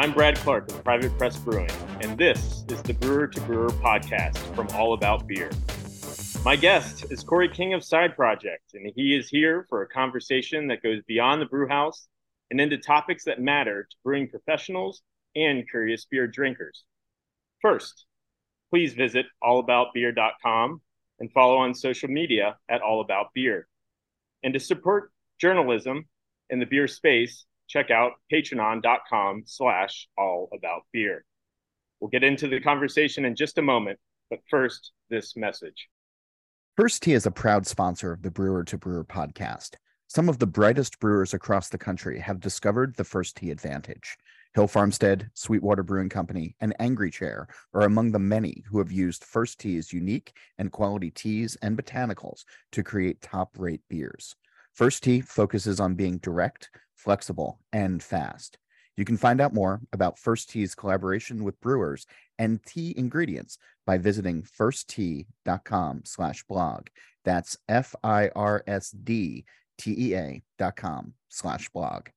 I'm Brad Clark of Private Press Brewing, and this is the Brewer to Brewer podcast from All About Beer. My guest is Cory King of Side Project, and he is here for a conversation that goes beyond the brew house and into topics that matter to brewing professionals and curious beer drinkers. First, please visit allaboutbeer.com and follow on social media at All About Beer. And to support journalism in the beer space, check out patreon.com slash all about beer. We'll get into the conversation in just a moment, but first, this message. Firsd Tea is a proud sponsor of the Brewer to Brewer podcast. Some of the brightest brewers across the country have discovered the Firsd Tea advantage. Hill Farmstead, Sweetwater Brewing Company, and Angry Chair are among the many who have used Firsd Tea's unique and quality teas and botanicals to create top rate beers. Firsd Tea focuses on being direct, flexible, and fast. You can find out more about Firsd Tea's collaboration with brewers and tea ingredients by visiting firsdtea.com slash blog. That's F-I-R-S-D-T-E-A dot com slash blog.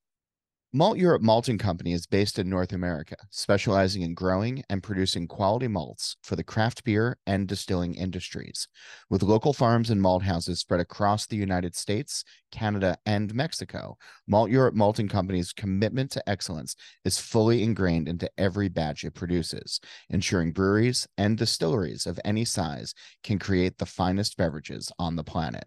Malteurop Malting Company is based in North America, specializing in growing and producing quality malts for the craft beer and distilling industries. With local farms and malt houses spread across the United States, Canada, and Mexico, Malteurop Malting Company's commitment to excellence is fully ingrained into every batch it produces, ensuring breweries and distilleries of any size can create the finest beverages on the planet.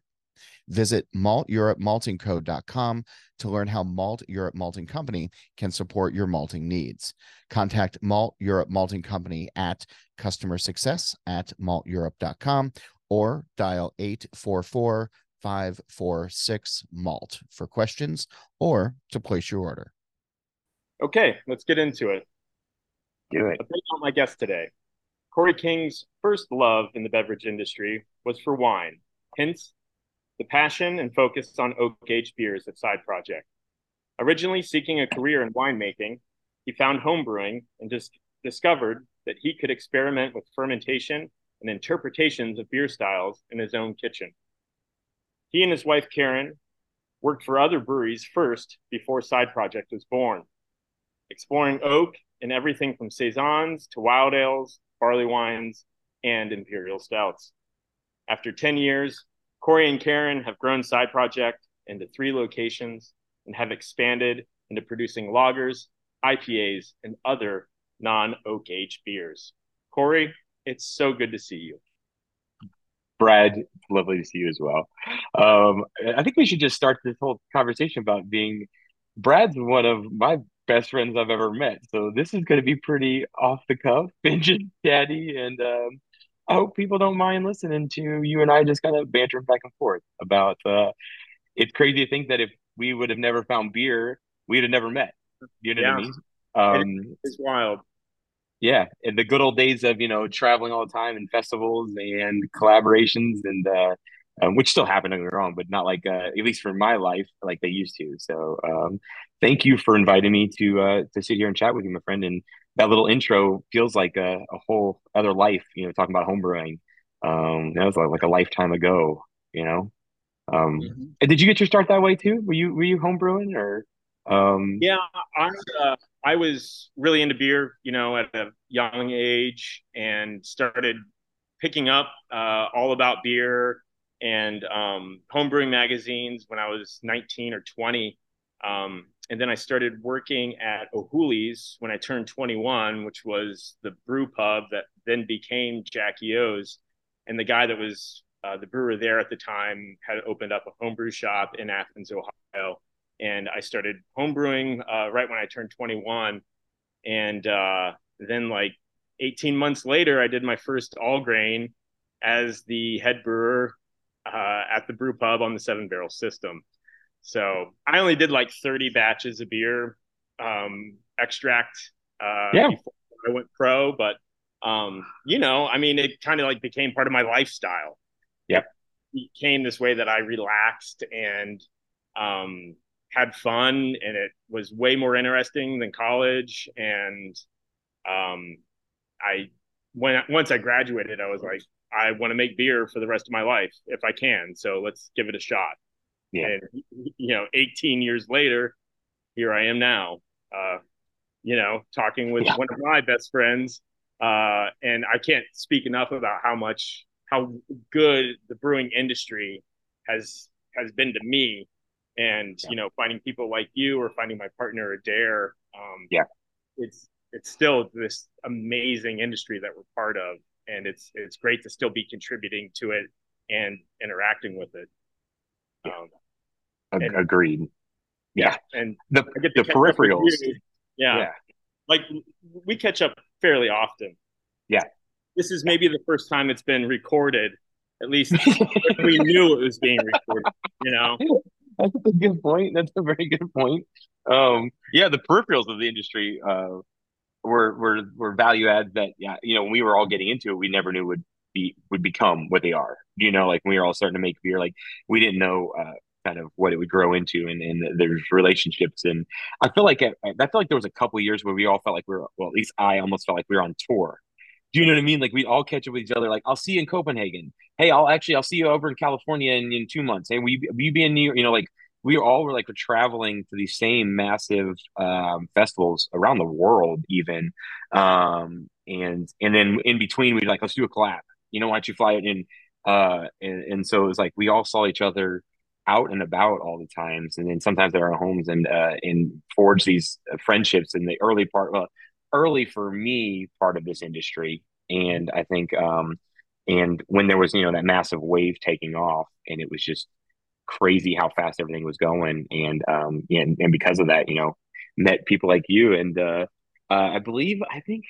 Visit malteuropmaltingco.com to learn how Malteurop Malting Company can support your malting needs. Contact Malteurop Malting Company at customer success at malteurop.com or dial 844 546 Malt for questions or to place your order. Okay, let's get into it. Do it. A bit on my guest today. Cory King's first love in the beverage industry was for wine, hence the passion and focus on oak aged beers at Side Project. Originally seeking a career in winemaking, he found homebrewing and just discovered that he could experiment with fermentation and interpretations of beer styles in his own kitchen. He and his wife Karen worked for other breweries first before Side Project was born, exploring oak in everything from saisons to wild ales, barley wines, and imperial stouts. After 10 years, Cory and Karen have grown Side Project into three locations and have expanded into producing lagers, IPAs, and other non oak aged beers. Cory, it's so good to see you. Brad, lovely to see you as well. Um, I think we should just start this whole conversation about being Brad's one of my best friends I've ever met. So this is going to be pretty off the cuff just chatty. And um, I hope people don't mind listening to you and I just kind of bantering back and forth about. Uh, it's crazy to think that if we would have never found beer, we'd have never met. You know Yeah. what I mean? Um, It's wild. yeah, in the good old days of you know traveling all the time and festivals and collaborations and uh, um, which still happen, don't get me wrong, but not like uh, at least for my life like they used to. So um, thank you for inviting me to uh, to sit here and chat with you, my friend. And that little intro feels like a, a whole other life. You know, talking about homebrewing. Um, that was like, like a lifetime ago. You know. Um, and did you get your start that way too? Were you were you homebrewing or? Um, Yeah, I uh, I was really into beer, you know, at a young age, and started picking up uh, all about beer and um, homebrewing magazines when I was 19 or 20. Um, and then I started working at O'Hooley's when I turned 21, which was the brew pub that then became Jackie O's. And the guy that was uh, the brewer there at the time had opened up a homebrew shop in Athens, Ohio and I started homebrewing uh, right when I turned 21. And uh, then, like 18 months later, I did my first all grain as the head brewer uh, at the brew pub on the seven barrel system. So I only did like 30 batches of beer um, extract uh, Yeah. before I went pro, but um, you know, I mean, it kind of like became part of my lifestyle. Yep. It became this way that I relaxed and um, had fun, and it was way more interesting than college. And um, I, when once I graduated, I was like, I want to make beer for the rest of my life if I can. So let's give it a shot. Yeah. And you know, 18 years later, here I am now. Uh, you know, talking with Yeah. one of my best friends. Uh, and I can't speak enough about how much how good the brewing industry has has been to me. And Yeah. you know, finding people like you or finding my partner Adair, um, Yeah. it's it's still this amazing industry that we're part of, and it's it's great to still be contributing to it and interacting with it. Um, Ag- And- Agreed. Yeah. and The I get the to catch up with peripherals. Yeah. Yeah. like we catch up fairly often. Yeah. This is maybe the first time it's been recorded. At least we knew it was being recorded. You know. That's a good point. That's a very good point. Um, yeah, the peripherals of the industry uh, were were were value adds that yeah, you know, when we were all getting into it, we never knew would be would become what they are. You know, like when we were all starting to make beer, like we didn't know uh, kind of what it would grow into, and and there's relationships, and I feel like I, I feel like there was a couple years where we all felt like we were well, at least I almost felt like we were on tour. Do you know what I mean? Like we'd all catch up with each other. Like I'll see you in Copenhagen. Hey, I'll actually I'll see you over in California in, in two months. Hey, we we be in New York. You know, like we all were like we're traveling to these same massive um, festivals around the world, even. Um, and and then in between, we'd like let's do a collab. You know, why don't you fly it in? Uh, and, and so it was like we all saw each other out and about all the times, and then sometimes at our homes, and uh, and forge these friendships in the early part. Well, early for me part of this industry, and I think um, and when there was you know that massive wave taking off, and it was just crazy how fast everything was going, and um, and, and because of that, you know, met people like you, and uh, uh, I believe I think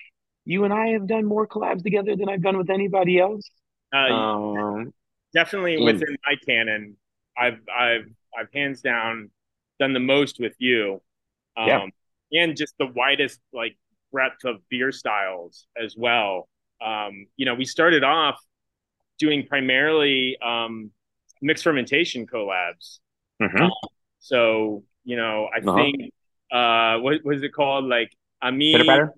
you and I have done more collabs together than I've done with anybody else. Uh, Um, definitely and- within my canon, I've I've I've hands down done the most with you. Um, Yeah. and just the widest like breadth of beer styles as well. Um, you know, we started off doing primarily um, mixed fermentation collabs. mhm. So, you know, I Uh-huh. think uh what was it called? Like Ami Pitter patter.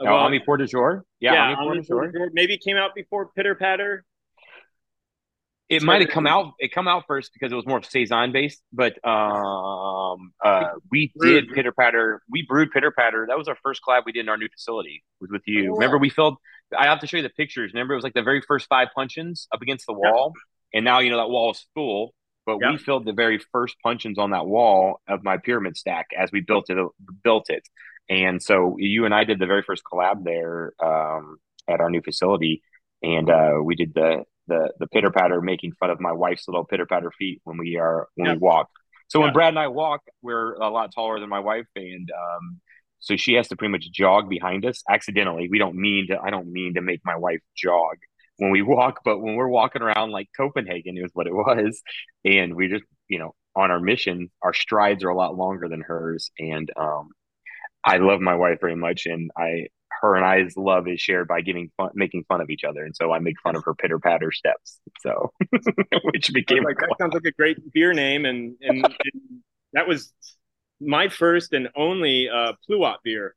uh, Oh, Ami Port Jour. Yeah, Ami Port de Jour. Maybe it came out before Pitter Patter. It might have come out. It come out first because it was more of saison based, but um, uh, we did pitter patter. We brewed pitter patter. That was our first collab we did in our new facility. Was with you. Oh, Remember, we filled. I have to show you the pictures. Remember, it was like the very first five puncheons up against the wall, and now you know that wall is full. But we filled the very first puncheons on that wall of my pyramid stack as we built it. Built it, and so you and I did the very first collab there um, at our new facility, and uh, we did the the the pitter patter, making fun of my wife's little pitter patter feet when we are when Yeah. we walk. So when Brad and I walk, we're a lot taller than my wife, and um, so she has to pretty much jog behind us accidentally. We don't mean to. I don't mean to make my wife jog when we walk, but when we're walking around like Copenhagen is what it was, and we just you know on our mission, our strides are a lot longer than hers, and um, I love my wife very much, and I her and I's love is shared by giving fun, making fun of each other, and so I make fun of her pitter patter steps. So, which became like, that sounds like a great beer name, and and, and that was my first and only uh, Pluot beer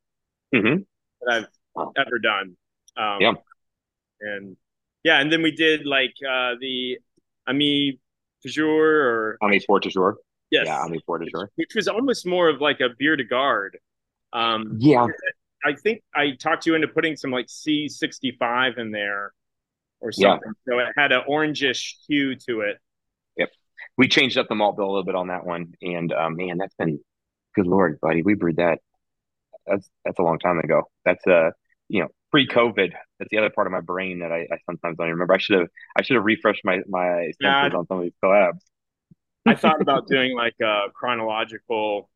Mhm. that I've ever done. Um, Yeah. and yeah, and then we did like uh, the Ami Jour or Ami Jour. yes, Yeah, Ami de which, which was almost more of like a bière de garde. Um, Yeah, I think I talked you into putting some like C65 in there or Yeah. something. So it had an orangish hue to it. Yep. We changed up the malt bill a little bit on that one, and um, man, that's been good lord, buddy. We brewed that. That's that's a long time ago. That's uh, you know, pre-COVID. That's the other part of my brain that I, I sometimes don't even remember. I should have I should have refreshed my my Yeah. senses on some of these collabs. I thought about doing like a chronological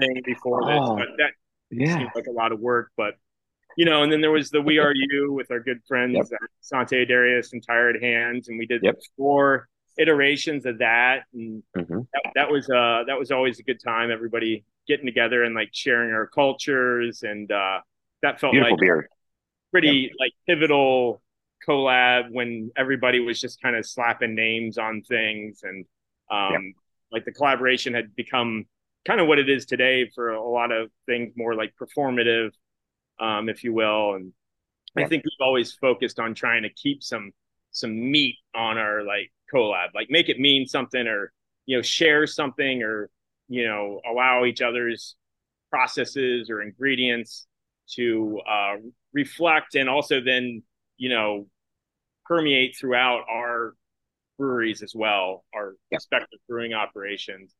thing before this, Oh, but that Yeah, seemed like a lot of work. But you know, and then there was the We Are You with our good friends Yep. at Sante Adairius and Tired Hands, and we did Yep. four iterations of that, and Mhm. that, that was uh that was always a good time. Everybody getting together and like sharing our cultures, and uh, that felt beautiful like beer. pretty like pivotal collab when everybody was just kind of slapping names on things and um like the collaboration had become kind of what it is today for a lot of things more like performative um if you will and Yeah. i think we've always focused on trying to keep some some meat on our like collab like make it mean something or you know share something or you know allow each other's processes or ingredients to uh, reflect and also then you know permeate throughout our breweries as well, our yep. respective brewing operations,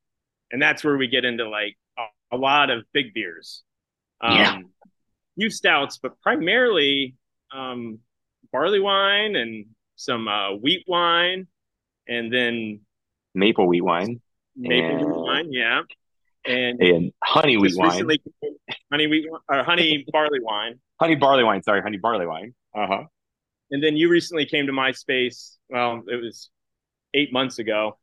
and that's where we get into like a, a lot of big beers. Um, yeah. Few stouts, but primarily um, barley wine and some uh, wheat wine, and then maple wheat wine. Maple and... wheat wine, yeah, and and honey wheat wine. honey wheat or honey barley wine. Honey barley wine. Sorry, honey barley wine. Uh huh. And then you recently came to my space. Well, it was eight months ago,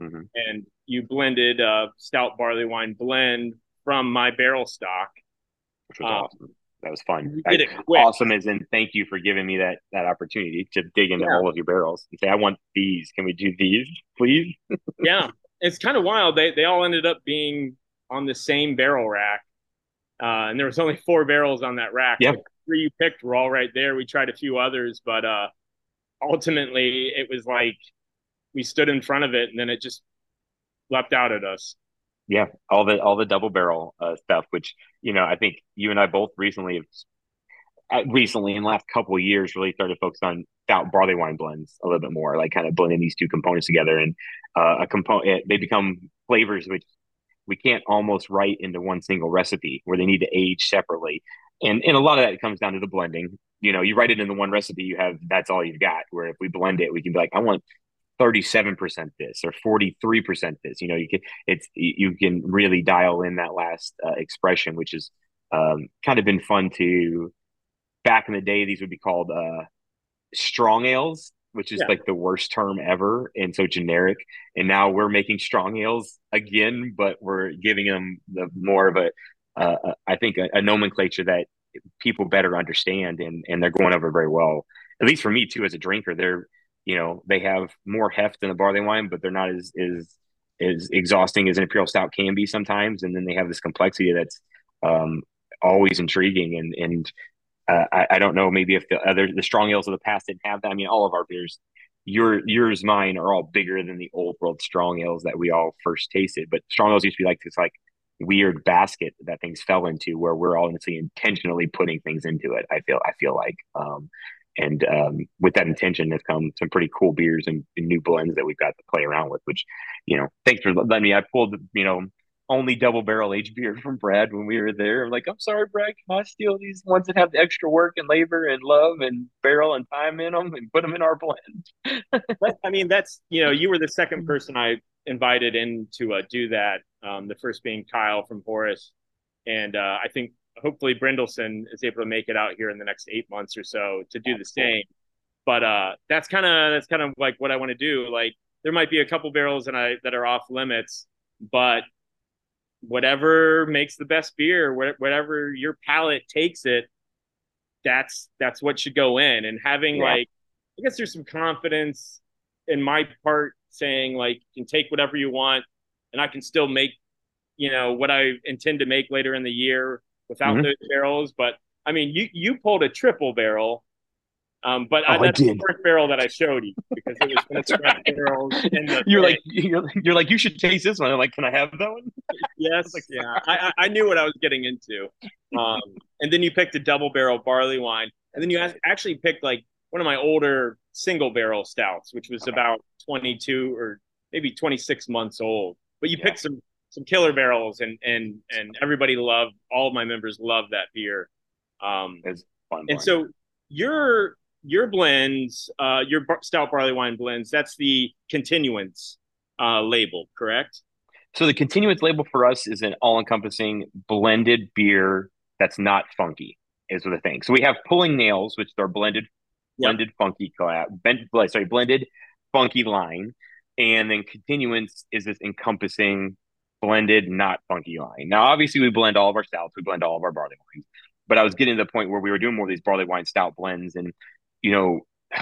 mm-hmm. and you blended a stout barley wine blend from my barrel stock, which was um, awesome that was fun. I, awesome as in thank you for giving me that that opportunity to dig into yeah. all of your barrels and say, I want these. Can we do these, please? yeah. It's kind of wild. They they all ended up being on the same barrel rack. Uh, and there was only four barrels on that rack. Yep. three you picked were all right there. We tried a few others, but uh, ultimately it was like we stood in front of it and then it just leapt out at us yeah, all the all the double barrel uh, stuff, which you know, I think you and I both recently have uh, recently in the last couple of years really started focus on stout barley wine blends a little bit more, like kind of blending these two components together, and uh, a component they become flavors which we can't almost write into one single recipe where they need to age separately, and and a lot of that comes down to the blending. You know, you write it into one recipe, you have that's all you've got. Where if we blend it, we can be like, I want 37% this or 43% this. You know you can it's you can really dial in that last uh, expression which is um, kind of been fun to back in the day these would be called uh, strong ales which is yeah. like the worst term ever and so generic. And now we're making strong ales again but we're giving them the more of a uh, uh I think a, a nomenclature that people better understand and and they're going over very well. At least for me too as a drinker they're you know they have more heft than a barley wine, but they're not as as as exhausting as an imperial stout can be sometimes. And then they have this complexity that's um, always intriguing. And and uh, I, I, don't know maybe if the other the strong ales of the past didn't have that. I mean, all of our beers, your yours, mine are all bigger than the old world strong ales that we all first tasted. But strong ales used to be like this like weird basket that things fell into where we're honestly intentionally putting things into it. I feel I feel like um, and um, with that intention has come some pretty cool beers and, and, new blends that we've got to play around with. Which, you know, thanks for letting me. I pulled, you know, only double barrel aged beer from Brad when we were there. I'm like, I'm sorry, Brad, can I steal these ones that have the extra work and labor and love and barrel and time in them and put them in our blend? I mean, that's you know, you were the second person I invited in to uh, do that. Um, the first being Kyle from Horus, and uh, I think hopefully Brindelson is able to make it out here in the next eight months or so to do the same. But uh, that's kind of that's kind of like what I want to do. Like there might be a couple barrels and I that are off limits, but whatever makes the best beer, whatever your palate takes it, that's that's what should go in. And having yeah. like, I guess there's some confidence in my part saying like, you can take whatever you want, and I can still make, you know, what I intend to make later in the year without mm-hmm. those barrels. But I mean, you you pulled a triple barrel. Um, but oh, I, that's I the first barrel that I showed you because it was of the barrels. The you're like you're, you're, like you should taste this one. I'm like, can I have that one? yes, like, yeah. I, I knew what I was getting into. Um, and then you picked a double barrel barley wine, and then you actually picked like one of my older single barrel stouts, which was about 22 or maybe 26 months old. But you yeah. picked some some killer barrels, and and and everybody loved. All of my members love that beer. Um, it's fun. And so your your blends, uh, your stout barley wine blends, that's the continuance uh, label, correct? So the continuance label for us is an all-encompassing blended beer that's not funky. Is the thing. So we have pulling nails, which are blended, yep. blended funky collab, sorry, blended funky line, and then continuance is this encompassing blended, not funky line. Now, obviously, we blend all of our stouts, we blend all of our barley wines, but I was getting to the point where we were doing more of these barley wine stout blends, and you know,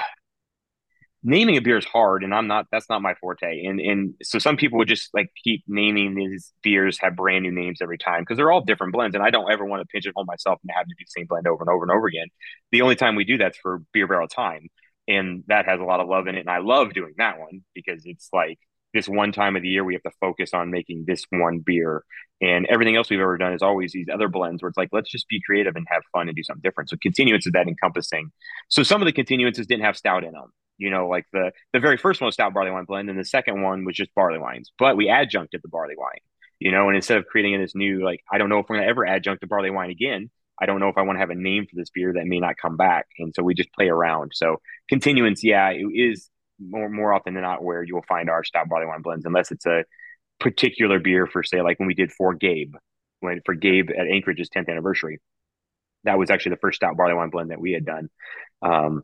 naming a beer is hard, and I'm not. That's not my forte. And and so some people would just like keep naming these beers have brand new names every time because they're all different blends, and I don't ever want to pigeonhole myself and have to do the same blend over and over and over again. The only time we do that's for beer barrel time, and that has a lot of love in it, and I love doing that one because it's like this one time of the year we have to focus on making this one beer and everything else we've ever done is always these other blends where it's like let's just be creative and have fun and do something different so continuance is that encompassing so some of the continuances didn't have stout in them you know like the the very first one was stout barley wine blend and the second one was just barley wines but we adjuncted the barley wine you know and instead of creating this new like i don't know if we're going to ever adjunct the barley wine again I don't know if I want to have a name for this beer that may not come back. And so we just play around. So continuance, yeah, it is more more often than not where you will find our stout barley wine blends, unless it's a particular beer for say like when we did for Gabe, when for Gabe at Anchorage's 10th anniversary. That was actually the first stout barley wine blend that we had done. Um,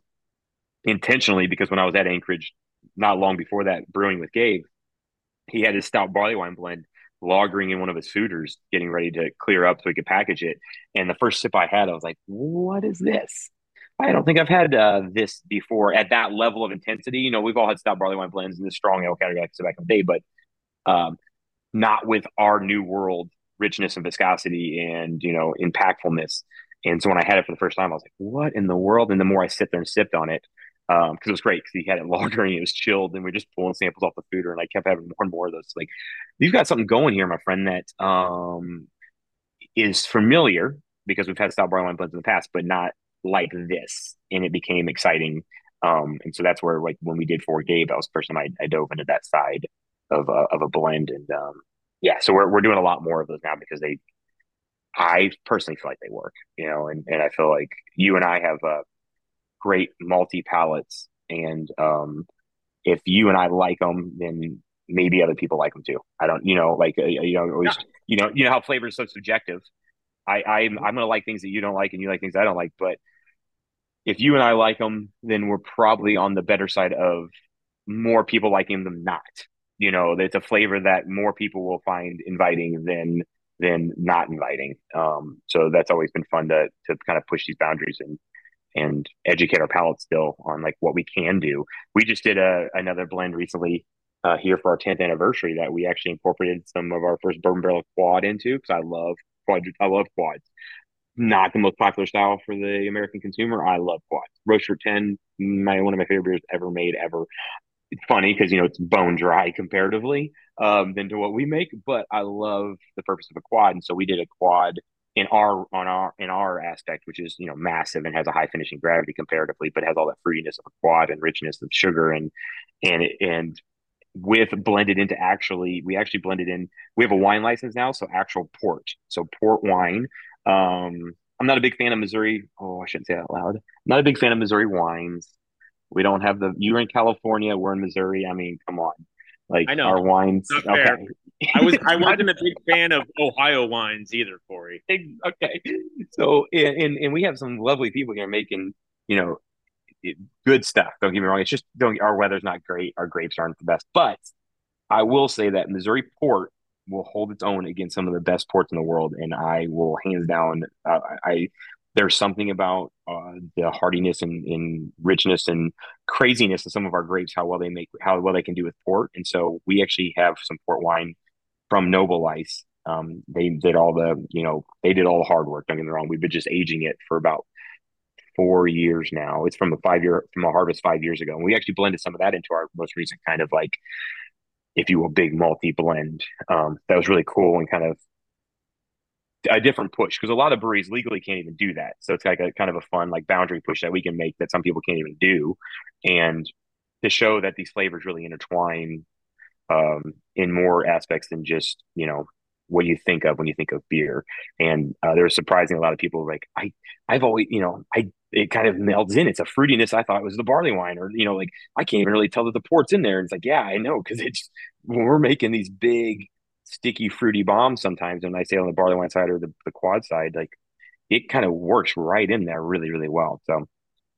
intentionally because when I was at Anchorage not long before that brewing with Gabe, he had his stout barley wine blend lagering in one of his foeders, getting ready to clear up so he could package it. And the first sip I had, I was like, "What is this?" I don't think I've had uh, this before at that level of intensity. You know, we've all had stout barley wine blends in the strong ale category like back in the day, but um, not with our new world richness and viscosity and you know impactfulness. And so when I had it for the first time, I was like, "What in the world?" And the more I sit there and sipped on it, because um, it was great because he had it lager and it was chilled, and we are just pulling samples off the foeder, and I kept having more and more of those. Like, you've got something going here, my friend, that um, is familiar because we've had stout barley wine blends in the past, but not like this, and it became exciting. Um, and so that's where, like, when we did for Gabe, that was the first time I, I dove into that side of a, of a blend, and um, yeah, so we're we're doing a lot more of those now because they, I personally feel like they work, you know, and and I feel like you and I have uh, great multi palates and um, if you and I like them, then maybe other people like them too. I don't, you know, like uh, you know, always, yeah. you know, you know how flavor is so subjective. I I'm I'm gonna like things that you don't like, and you like things I don't like, but if you and I like them, then we're probably on the better side of more people liking them not. You know, it's a flavor that more people will find inviting than than not inviting. Um, so that's always been fun to to kind of push these boundaries and and educate our palates still on like what we can do. We just did a another blend recently uh, here for our 10th anniversary that we actually incorporated some of our first bourbon barrel quad into because I love quad. I love quads not the most popular style for the American consumer. I love quads. Rochefort 10, my one of my favorite beers ever made ever. It's funny because you know it's bone dry comparatively um, than to what we make, but I love the purpose of a quad, and so we did a quad in our on our in our aspect, which is you know massive and has a high finishing gravity comparatively, but has all that fruitiness of a quad and richness of sugar and and and with blended into actually we actually blended in we have a wine license now so actual port so port wine um, I'm not a big fan of Missouri. Oh, I shouldn't say that out loud. I'm not a big fan of Missouri wines. We don't have the. You're in California. We're in Missouri. I mean, come on. Like I know our wines. Okay. I was. I wasn't a big fan of Ohio wines either, Cory. Okay. So and and we have some lovely people here making you know good stuff. Don't get me wrong. It's just don't. Our weather's not great. Our grapes aren't the best, but I will say that Missouri port will hold its own against some of the best ports in the world, and I will hands down. Uh, I there's something about uh, the hardiness and, and, richness and craziness of some of our grapes, how well they make, how well they can do with port, and so we actually have some port wine from Noboleis. Um, they did all the, you know, they did all the hard work. Don't get me wrong. We've been just aging it for about four years now. It's from a five year from a harvest five years ago, and we actually blended some of that into our most recent kind of like if you will, big multi blend. Um, that was really cool and kind of a different push because a lot of breweries legally can't even do that. So it's like a kind of a fun like boundary push that we can make that some people can't even do, and to show that these flavors really intertwine um, in more aspects than just you know what do you think of when you think of beer. And uh, there was surprising a lot of people like I I've always you know I it kind of melds in. It's a fruitiness I thought was the barley wine, or you know, like I can't even really tell that the port's in there. And it's like, yeah, I know, because it's when we're making these big, sticky, fruity bombs sometimes, and I say on the barley wine side or the, the quad side, like it kind of works right in there really, really well. So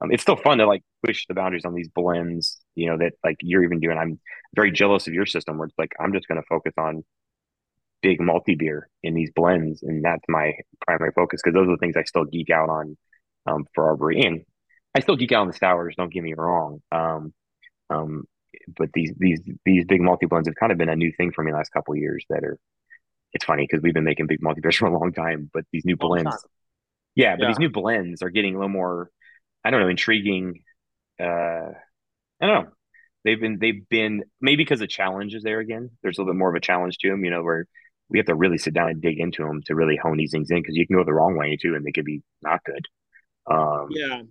um, it's still fun to like push the boundaries on these blends, you know, that like you're even doing. I'm very jealous of your system where it's like I'm just going to focus on big multi beer in these blends, and that's my primary focus because those are the things I still geek out on um, for our brewery. And I still geek out on the sours. Don't get me wrong. Um, um, but these these these big multi blends have kind of been a new thing for me last couple years. That are it's funny because we've been making big multi beers for a long time, but these new blends, yeah, but yeah. these new blends are getting a little more, I don't know, intriguing. Uh, I don't know. they've been they've been maybe because the challenge is there again. There's a little bit more of a challenge to them, you know, where we have to really sit down and dig into them to really hone these things in because you can go the wrong way too, and they could be not good. Um, yeah,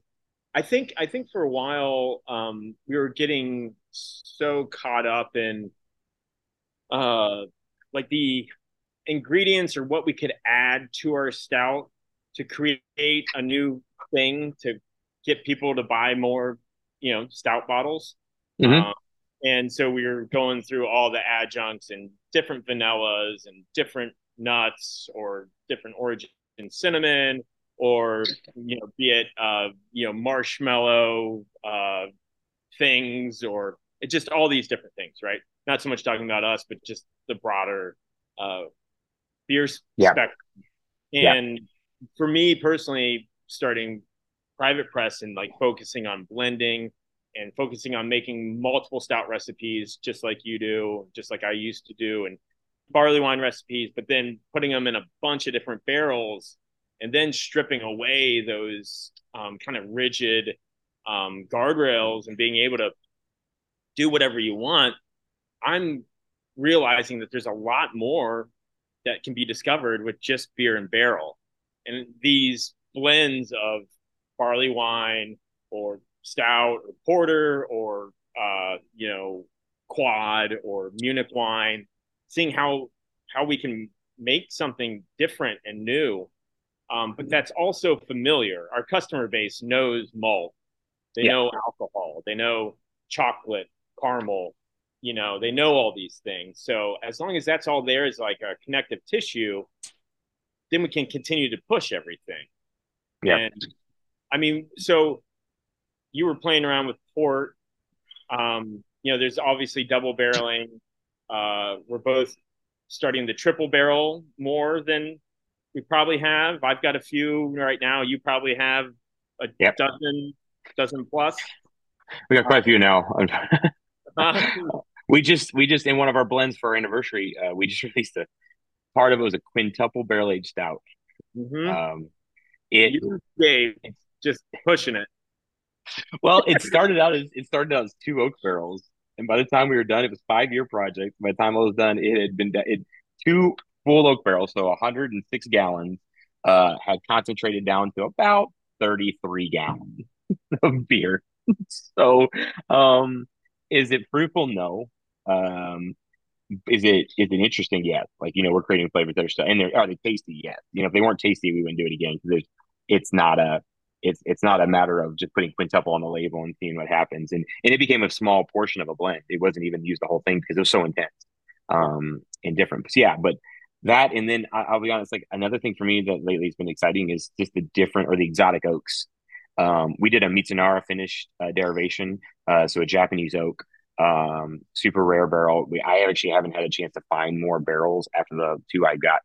I think I think for a while um, we were getting so caught up in uh, like the ingredients or what we could add to our stout to create a new thing to get people to buy more, you know, stout bottles. Mm-hmm. Um, and so we were going through all the adjuncts and different vanillas and different nuts or different origin cinnamon or you know be it uh, you know marshmallow uh, things or just all these different things right not so much talking about us but just the broader uh, beer yeah. spectrum and yeah. for me personally starting private press and like focusing on blending and focusing on making multiple stout recipes just like you do just like i used to do and barley wine recipes but then putting them in a bunch of different barrels and then stripping away those um, kind of rigid um, guardrails and being able to do whatever you want i'm realizing that there's a lot more that can be discovered with just beer and barrel. And these blends of barley wine or stout or porter or uh, you know quad or Munich wine, seeing how how we can make something different and new. Um, but that's also familiar. Our customer base knows malt. They yeah. know alcohol. They know chocolate, caramel. You know, they know all these things. So as long as that's all there is like a connective tissue, then we can continue to push everything. Yeah. And I mean, so you were playing around with port. Um, you know, there's obviously double barreling. Uh, we're both starting the triple barrel more than we probably have. I've got a few right now. You probably have a yep. dozen, dozen plus. We got quite a few now. uh, we just we just in one of our blends for our anniversary, uh, we just released a part of it was a quintuple barrel aged stout. Mm-hmm. Um, it you, Dave, just pushing it well, it started out as it started out as two oak barrels, and by the time we were done, it was five year project. By the time I was done, it had been it, two full oak barrels, so 106 gallons, uh, had concentrated down to about 33 gallons of beer. so, um, is it fruitful? No. Um, is it is it interesting? Yes. Like you know, we're creating flavors that are still and they're are they tasty? Yes. You know, if they weren't tasty, we wouldn't do it again because it's not a it's it's not a matter of just putting quintuple on the label and seeing what happens. And and it became a small portion of a blend. It wasn't even used the whole thing because it was so intense um, and different. So yeah, but that and then I, will be honest, like another thing for me that lately has been exciting is just the different or the exotic oaks. Um, we did a Mizunara finished uh, derivation, uh, so a Japanese oak, um, super rare barrel. We, I actually haven't had a chance to find more barrels after the two I got,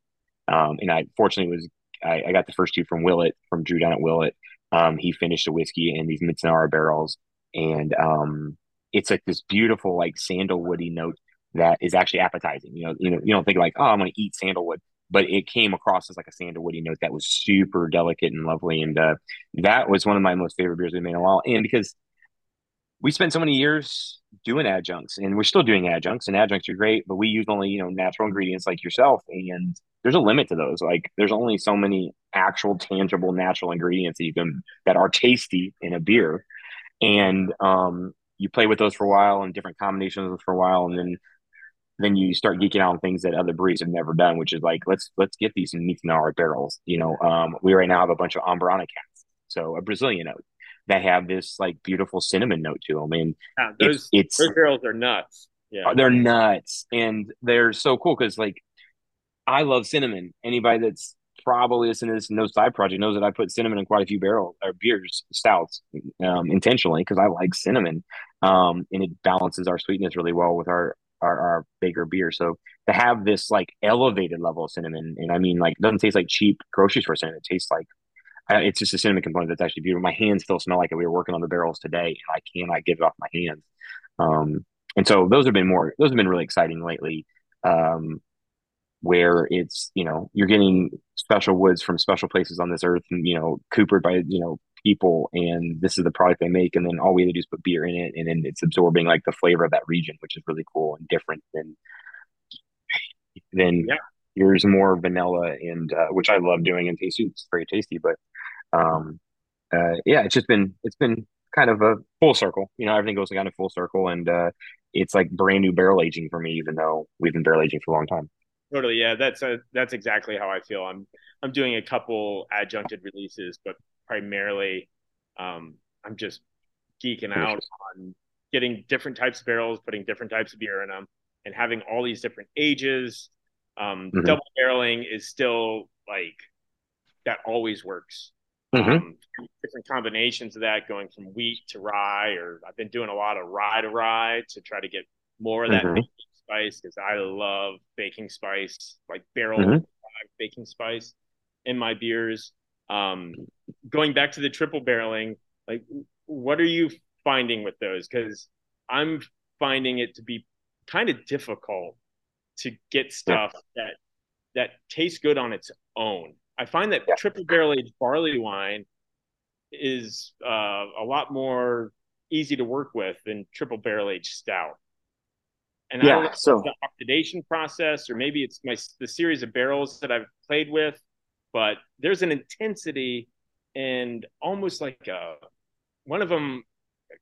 um, and I fortunately was I, I, got the first two from Willett from Drew down at Willett, um, he finished a whiskey in these Mizunara barrels, and um, it's like this beautiful like sandalwoody note that is actually appetizing. You know, you know, you don't think like, oh, I'm going to eat sandalwood, but it came across as like a sandalwoody note that was super delicate and lovely, and uh, that was one of my most favorite beers we made in a while. And because we spent so many years doing adjuncts, and we're still doing adjuncts, and adjuncts are great, but we use only you know natural ingredients like yourself, and there's a limit to those. Like there's only so many actual tangible natural ingredients that you can that are tasty in a beer. And um you play with those for a while and different combinations for a while and then then you start geeking out on things that other breweries have never done, which is like let's let's get these meats in barrels. You know, um, we right now have a bunch of Amburana casks, so a Brazilian oak that have this like beautiful cinnamon note to them, and yeah, those it's, it's those barrels are nuts. Yeah, they're nuts, and they're so cool because like I love cinnamon. Anybody that's probably listening to this no side project knows that I put cinnamon in quite a few barrel or beers, stouts, um, intentionally because I like cinnamon, um, and it balances our sweetness really well with our, our our bigger beer. So to have this like elevated level of cinnamon, and I mean like it doesn't taste like cheap grocery store cinnamon. It tastes like it's just a cinnamon component that's actually beautiful. My hands still smell like it. We were working on the barrels today, and I cannot get it off my hands. Um, and so those have been more. Those have been really exciting lately. Um, where it's you know you're getting special woods from special places on this earth and you know coopered by you know people and this is the product they make and then all we have to do is put beer in it and then it's absorbing like the flavor of that region which is really cool and different than than yeah. yours more vanilla and uh, which i love doing and tasty it's very tasty but um uh yeah it's just been it's been kind of a full circle you know everything goes kind of full circle and uh it's like brand new barrel aging for me even though we've been barrel aging for a long time Totally, yeah. That's a, that's exactly how I feel. I'm I'm doing a couple adjuncted releases, but primarily, um, I'm just geeking out on getting different types of barrels, putting different types of beer in them, and having all these different ages. Um, mm-hmm. Double barreling is still like that always works. Mm-hmm. Um, different combinations of that, going from wheat to rye, or I've been doing a lot of rye to rye to try to get more of that mm-hmm spice because I love baking spice, like barrel mm-hmm. baking spice in my beers. Um, going back to the triple barreling, like what are you finding with those? Because I'm finding it to be kind of difficult to get stuff that that tastes good on its own. I find that yeah. triple barrel aged barley wine is uh, a lot more easy to work with than triple barrel aged stout. And yeah, I don't know so the oxidation process, or maybe it's my the series of barrels that I've played with, but there's an intensity and almost like a one of them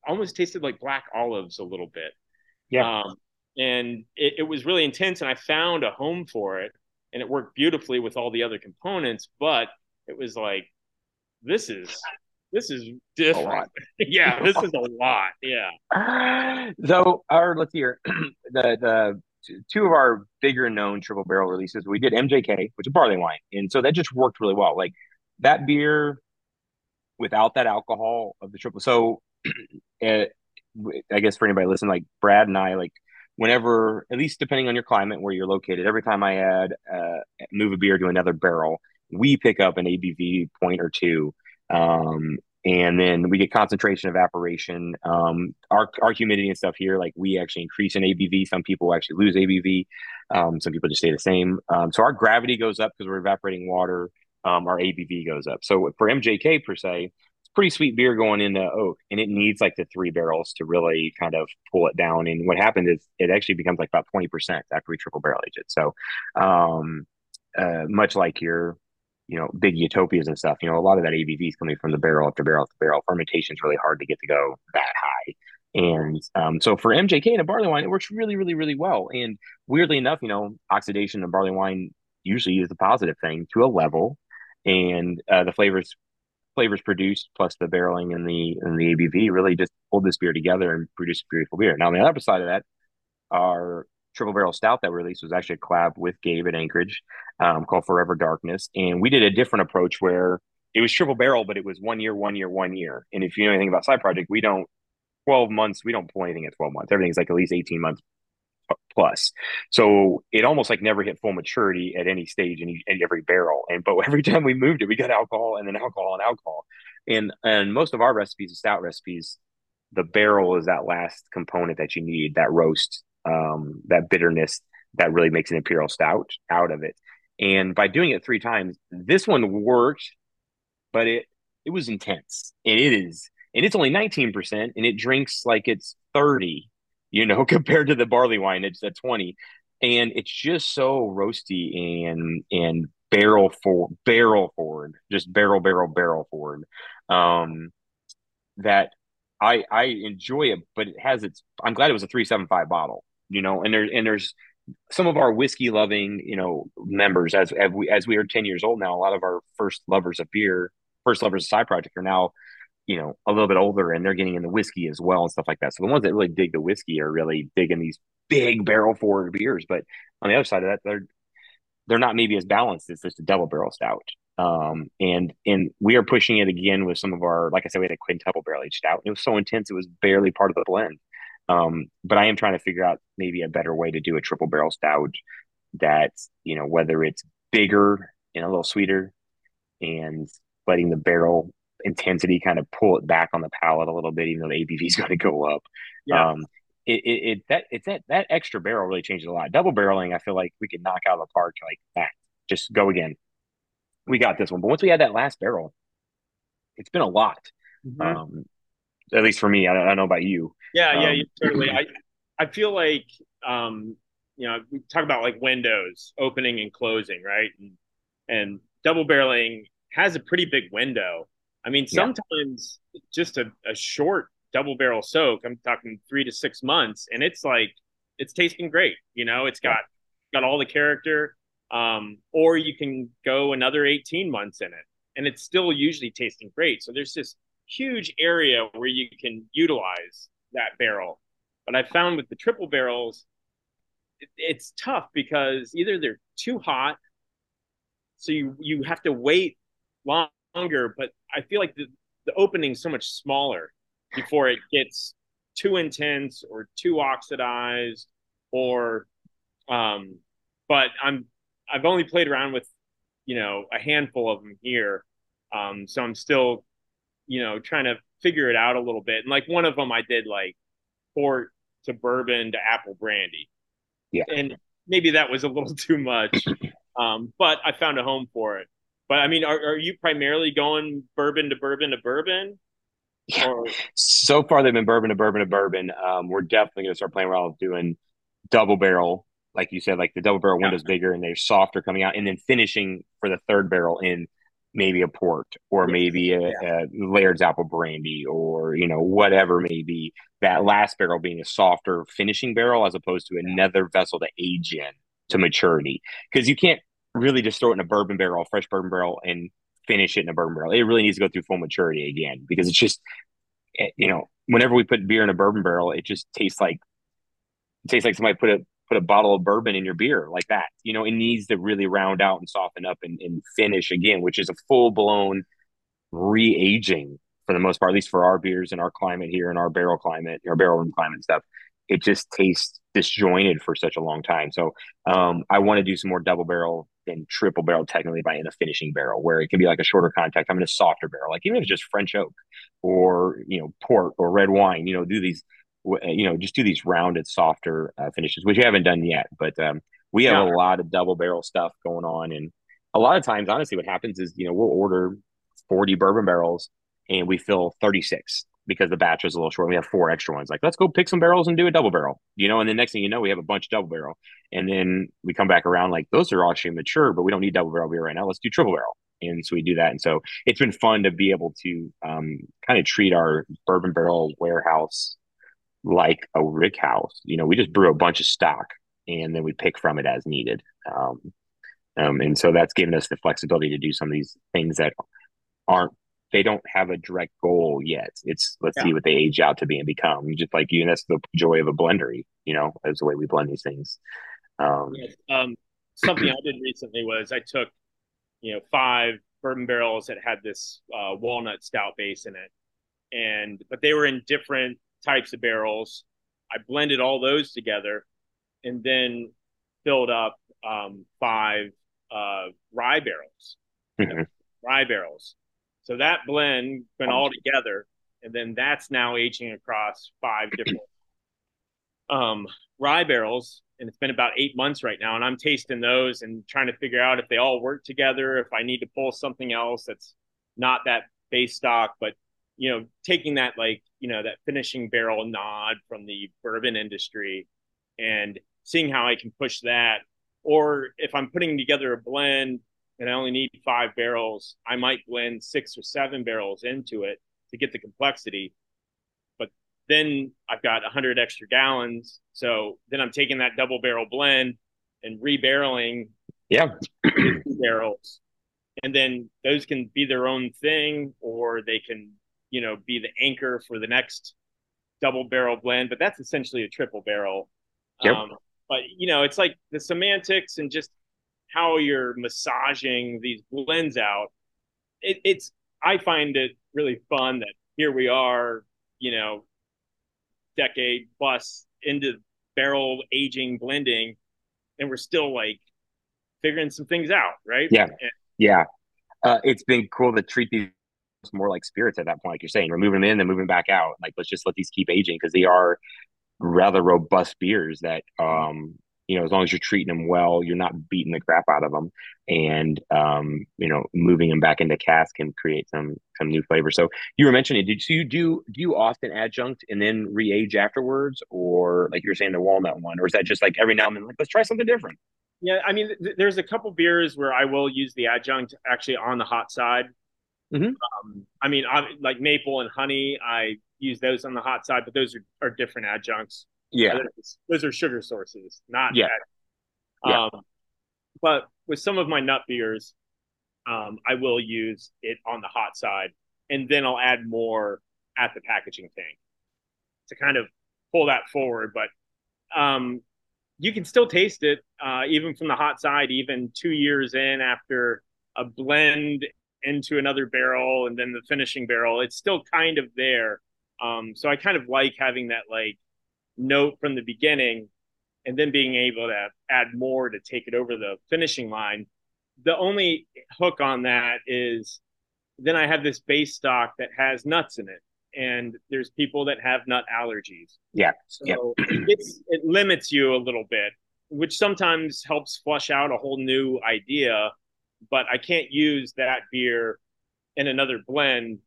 almost tasted like black olives a little bit. Yeah. Um, and it, it was really intense, and I found a home for it, and it worked beautifully with all the other components. But it was like, this is this is different. yeah, this is a lot. Yeah. So our let's see here, the the two of our bigger known triple barrel releases, we did MJK, which is barley wine, and so that just worked really well. Like that beer without that alcohol of the triple. So, eh, it, I guess for anybody listening, like Brad and I, like whenever, at least depending on your climate where you're located, every time I add uh, move a beer to another barrel, we pick up an ABV point or two um, and then we get concentration evaporation. Um, our our humidity and stuff here, like we actually increase in ABV. Some people actually lose ABV. Um, some people just stay the same. Um, so our gravity goes up because we're evaporating water. Um, our ABV goes up. So for MJK per se, pretty sweet beer going into oak, and it needs like the three barrels to really kind of pull it down. And what happened is it actually becomes like about twenty percent after we triple barrel age it. So um, uh, much like your you know, big utopias and stuff, you know, a lot of that ABV is coming from the barrel after barrel after barrel. Fermentation is really hard to get to go that high. And um, so for MJK and a barley wine, it works really, really, really well. And weirdly enough, you know, oxidation of barley wine usually is a positive thing to a level. And uh, the flavors flavors produced plus the barreling and the and the ABV really just hold this beer together and produce a beautiful beer. Now on the other side of that, our triple barrel stout that we released was actually a collab with Gabe at Anchorage um, called Forever Darkness. And we did a different approach where it was triple barrel, but it was one year, one year, one year. And if you know anything about Side Project, we don't 12 months, we don't pull anything at 12 months. Everything's like at least 18 months plus. So it almost like never hit full maturity at any stage in, in every barrel. And but every time we moved it, we got alcohol and then alcohol and alcohol. And and most of our recipes, the stout recipes, the barrel is that last component that you need, that roast um, that bitterness that really makes an imperial stout out of it. And by doing it three times, this one worked, but it it was intense. And it is, and it's only 19%, and it drinks like it's 30, you know, compared to the barley wine, it's at 20. And it's just so roasty and and barrel for barrel forward, just barrel, barrel, barrel forward. Um that I I enjoy it, but it has its I'm glad it was a 375 bottle you know, and there and there's some of our whiskey loving, you know, members as as we as we are 10 years old now, a lot of our first lovers of beer, first lovers of side project are now, you know, a little bit older and they're getting into whiskey as well and stuff like that. So the ones that really dig the whiskey are really digging these big barrel forward beers. But on the other side of that, they're they're not maybe as balanced as just a double barrel stout. Um, and and we are pushing it again with some of our, like I said, we had a quintuple barrel aged stout. It was so intense, it was barely part of the blend. Um, but I am trying to figure out maybe a better way to do a triple barrel stout that, you know, whether it's bigger and a little sweeter and letting the barrel intensity kind of pull it back on the palate a little bit, even though the ABV is going to go up. Yeah. Um, it, it, it that it's that that extra barrel really changes a lot. Double barreling, I feel like we could knock out of the park like that. Just go again. We got this one, but once we had that last barrel, it's been a lot. Mm-hmm. Um, at least for me, I, I don't know about you. Yeah, um, yeah, totally. I I feel like um, you know we talk about like windows opening and closing, right? And and double barreling has a pretty big window. I mean, sometimes yeah. just a, a short double barrel soak. I'm talking three to six months, and it's like it's tasting great. You know, it's got got all the character. Um, or you can go another 18 months in it, and it's still usually tasting great. So there's this huge area where you can utilize that barrel. But I found with the triple barrels, it, it's tough because either they're too hot, so you you have to wait longer. But I feel like the the opening's so much smaller before it gets too intense or too oxidized or um but i'm i've only played around with you know a handful of them here um so i'm still you know trying to figure it out a little bit. And like one of them i did like port to bourbon to apple brandy. Yeah. And maybe that was a little too much um but i found a home for it but i mean are, are you primarily going bourbon to bourbon to bourbon? Or... So far, they've been bourbon to bourbon to bourbon. Um, we're definitely going to start playing around with doing double barrel, like you said, like the double barrel yeah. window's bigger and they're softer coming out, and then finishing for the third barrel in maybe a port or maybe a, yeah. a Laird's apple brandy or you know whatever maybe that last barrel being a softer finishing barrel as opposed to another vessel to age in to maturity. Because you can't really just throw it in a bourbon barrel, fresh bourbon barrel, and finish it in a bourbon barrel. It really needs to go through full maturity again because it's just, eh, you know, whenever we put beer in a bourbon barrel, it just tastes like it tastes like somebody put a put a bottle of bourbon in your beer like that. You know, it needs to really round out and soften up and, and finish again, which is a full blown re aging for the most part, at least for our beers and our climate here and our barrel climate, our barrel room climate stuff. It just tastes disjointed for such a long time. So um, I want to do some more double barrel than triple barrel technically by in a finishing barrel where it can be like a shorter contact. I'm in a softer barrel, like even if it's just French oak or you know port or red wine. You know, do these you know just do these rounded softer uh, finishes, which you haven't done yet. But um, we have yeah. a lot of double barrel stuff going on, and a lot of times, honestly, what happens is you know we'll order 40 bourbon barrels and we fill 36 because the batch was a little short. We have four extra ones. Like, let's go pick some barrels and do a double barrel, you know. And the next thing you know, we have a bunch of double barrel, and then we come back around like those are actually mature, but we don't need double barrel beer right now. Let's do triple barrel, and so we do that. And so it's been fun to be able to um, kind of treat our bourbon barrel warehouse like a rick house. You know, we just brew a bunch of stock, and then we pick from it as needed. Um, um, and so that's given us the flexibility to do some of these things that aren't they don't have a direct goal yet. It's let's yeah. see what they age out to be and become. Just like you, and that's the joy of a blendery. You know, as the way we blend these things. Um, yes. um, something I did recently was I took, you know, five bourbon barrels that had this uh, walnut stout base in it, and but they were in different types of barrels. I blended all those together, and then filled up um, five uh, rye barrels, mm-hmm. rye barrels, so that blend went all together, and then that's now aging across five different um, rye barrels, and it's been about eight months right now. And I'm tasting those and trying to figure out if they all work together, if I need to pull something else that's not that base stock, but you know, taking that like you know that finishing barrel nod from the bourbon industry and seeing how I can push that, or if I'm putting together a blend and I only need five barrels, I might blend six or seven barrels into it to get the complexity. But then I've got 100 extra gallons. So then I'm taking that double barrel blend and rebarreling yeah. barrels. And then those can be their own thing or they can, you know, be the anchor for the next double barrel blend. But that's essentially a triple barrel. Yep. Um, but, you know, it's like the semantics and just how you're massaging these blends out. It, it's I find it really fun that here we are, you know, decade plus into barrel aging blending, and we're still like figuring some things out, right? Yeah, and, yeah. Uh, it's been cool to treat these more like spirits at that point, like you're saying. We're moving them in, then moving back out. Like let's just let these keep aging because they are rather robust beers that um you know as long as you're treating them well you're not beating the crap out of them. And um you know moving them back into cask can create some some new flavor. So you were mentioning did you do do you often adjunct and then re-age afterwards? Or like you're saying the walnut one or is that just like every now and then like let's try something different? Yeah i mean th- there's a couple beers where i will use the adjunct actually on the hot side. Mm-hmm. um, i mean I, like maple and honey i use those on the hot side but those are, are different adjuncts yeah, those are sugar sources, not yeah. yeah. Um, but with some of my nut beers, um, I will use it on the hot side, and then I'll add more at the packaging tank to kind of pull that forward. But um, you can still taste it uh, even from the hot side, even two years in after a blend into another barrel and then the finishing barrel. It's still kind of there. Um, so I kind of like having that like note from the beginning and then being able to add more to take it over the finishing line. The only hook on that is then I have this base stock that has nuts in it. And there's people that have nut allergies. Yeah. So yep. it limits you a little bit, which sometimes helps flush out a whole new idea. But I can't use that beer in another blend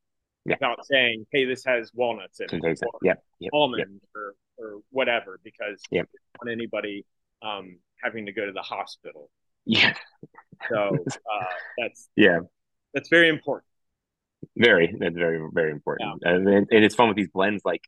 yeah. without saying, "Hey, this has walnuts in it." Yeah, yep. almond or or whatever because yep. want anybody um, having to go to the hospital. Yeah. So uh, that's yeah, that's very important. Very, that's very very important. Yeah. And, and it's fun with these blends, like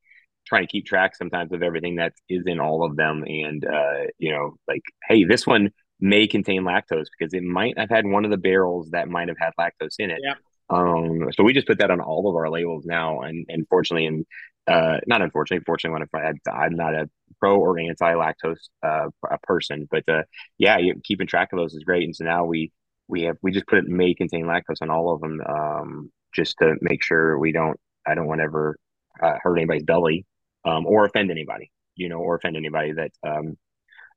trying to keep track sometimes of everything that is in all of them, and uh, you know, like, hey, this one may contain lactose because it might have had one of the barrels that might have had lactose in it. Yeah. Um, so we just put that on all of our labels now, and and fortunately, and uh, not unfortunately, fortunately, when I, I'm not a pro or anti lactose uh, person, but uh, yeah, keeping track of those is great. And so now we we have we just put it may contain lactose on all of them, um, just to make sure we don't. I don't want to ever uh, hurt anybody's belly um, or offend anybody, you know, or offend anybody that um,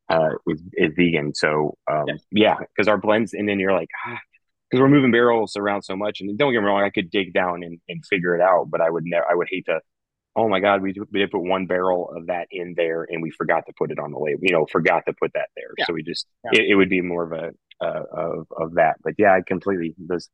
uh, is, is vegan. So um, yeah, because yeah, our blends, and then you're like, ah, because we're moving barrels around so much. And don't get me wrong, I could dig down and, and figure it out, but I would never, I would hate to oh my god, we we did put one barrel of that in there and we forgot to put it on the label. You know, forgot to put that there. Yeah. So we just yeah. it, it, would be more of a uh, of of that. But yeah, I completely those.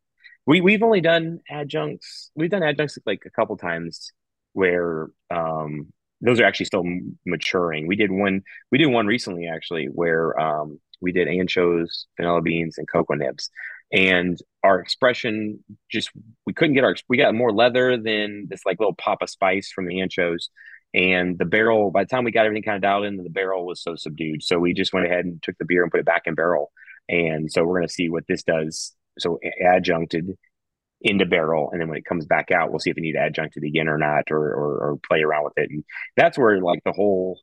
We we've only done adjuncts. We've done adjuncts like a couple times where um those are actually still maturing. We did one. We did one recently actually where um we did anchos, vanilla beans, and cocoa nibs and our expression just we couldn't get our we got more leather than this like little pop of spice from the anchos. And the barrel by the time we got everything kind of dialed in the barrel was so subdued. So we just went ahead and took the beer and put it back in barrel. And so we're going to see what this does. So adjuncted into barrel and then when it comes back out we'll see if we need to adjunct it again or not or, or, or play around with it. And that's where like the whole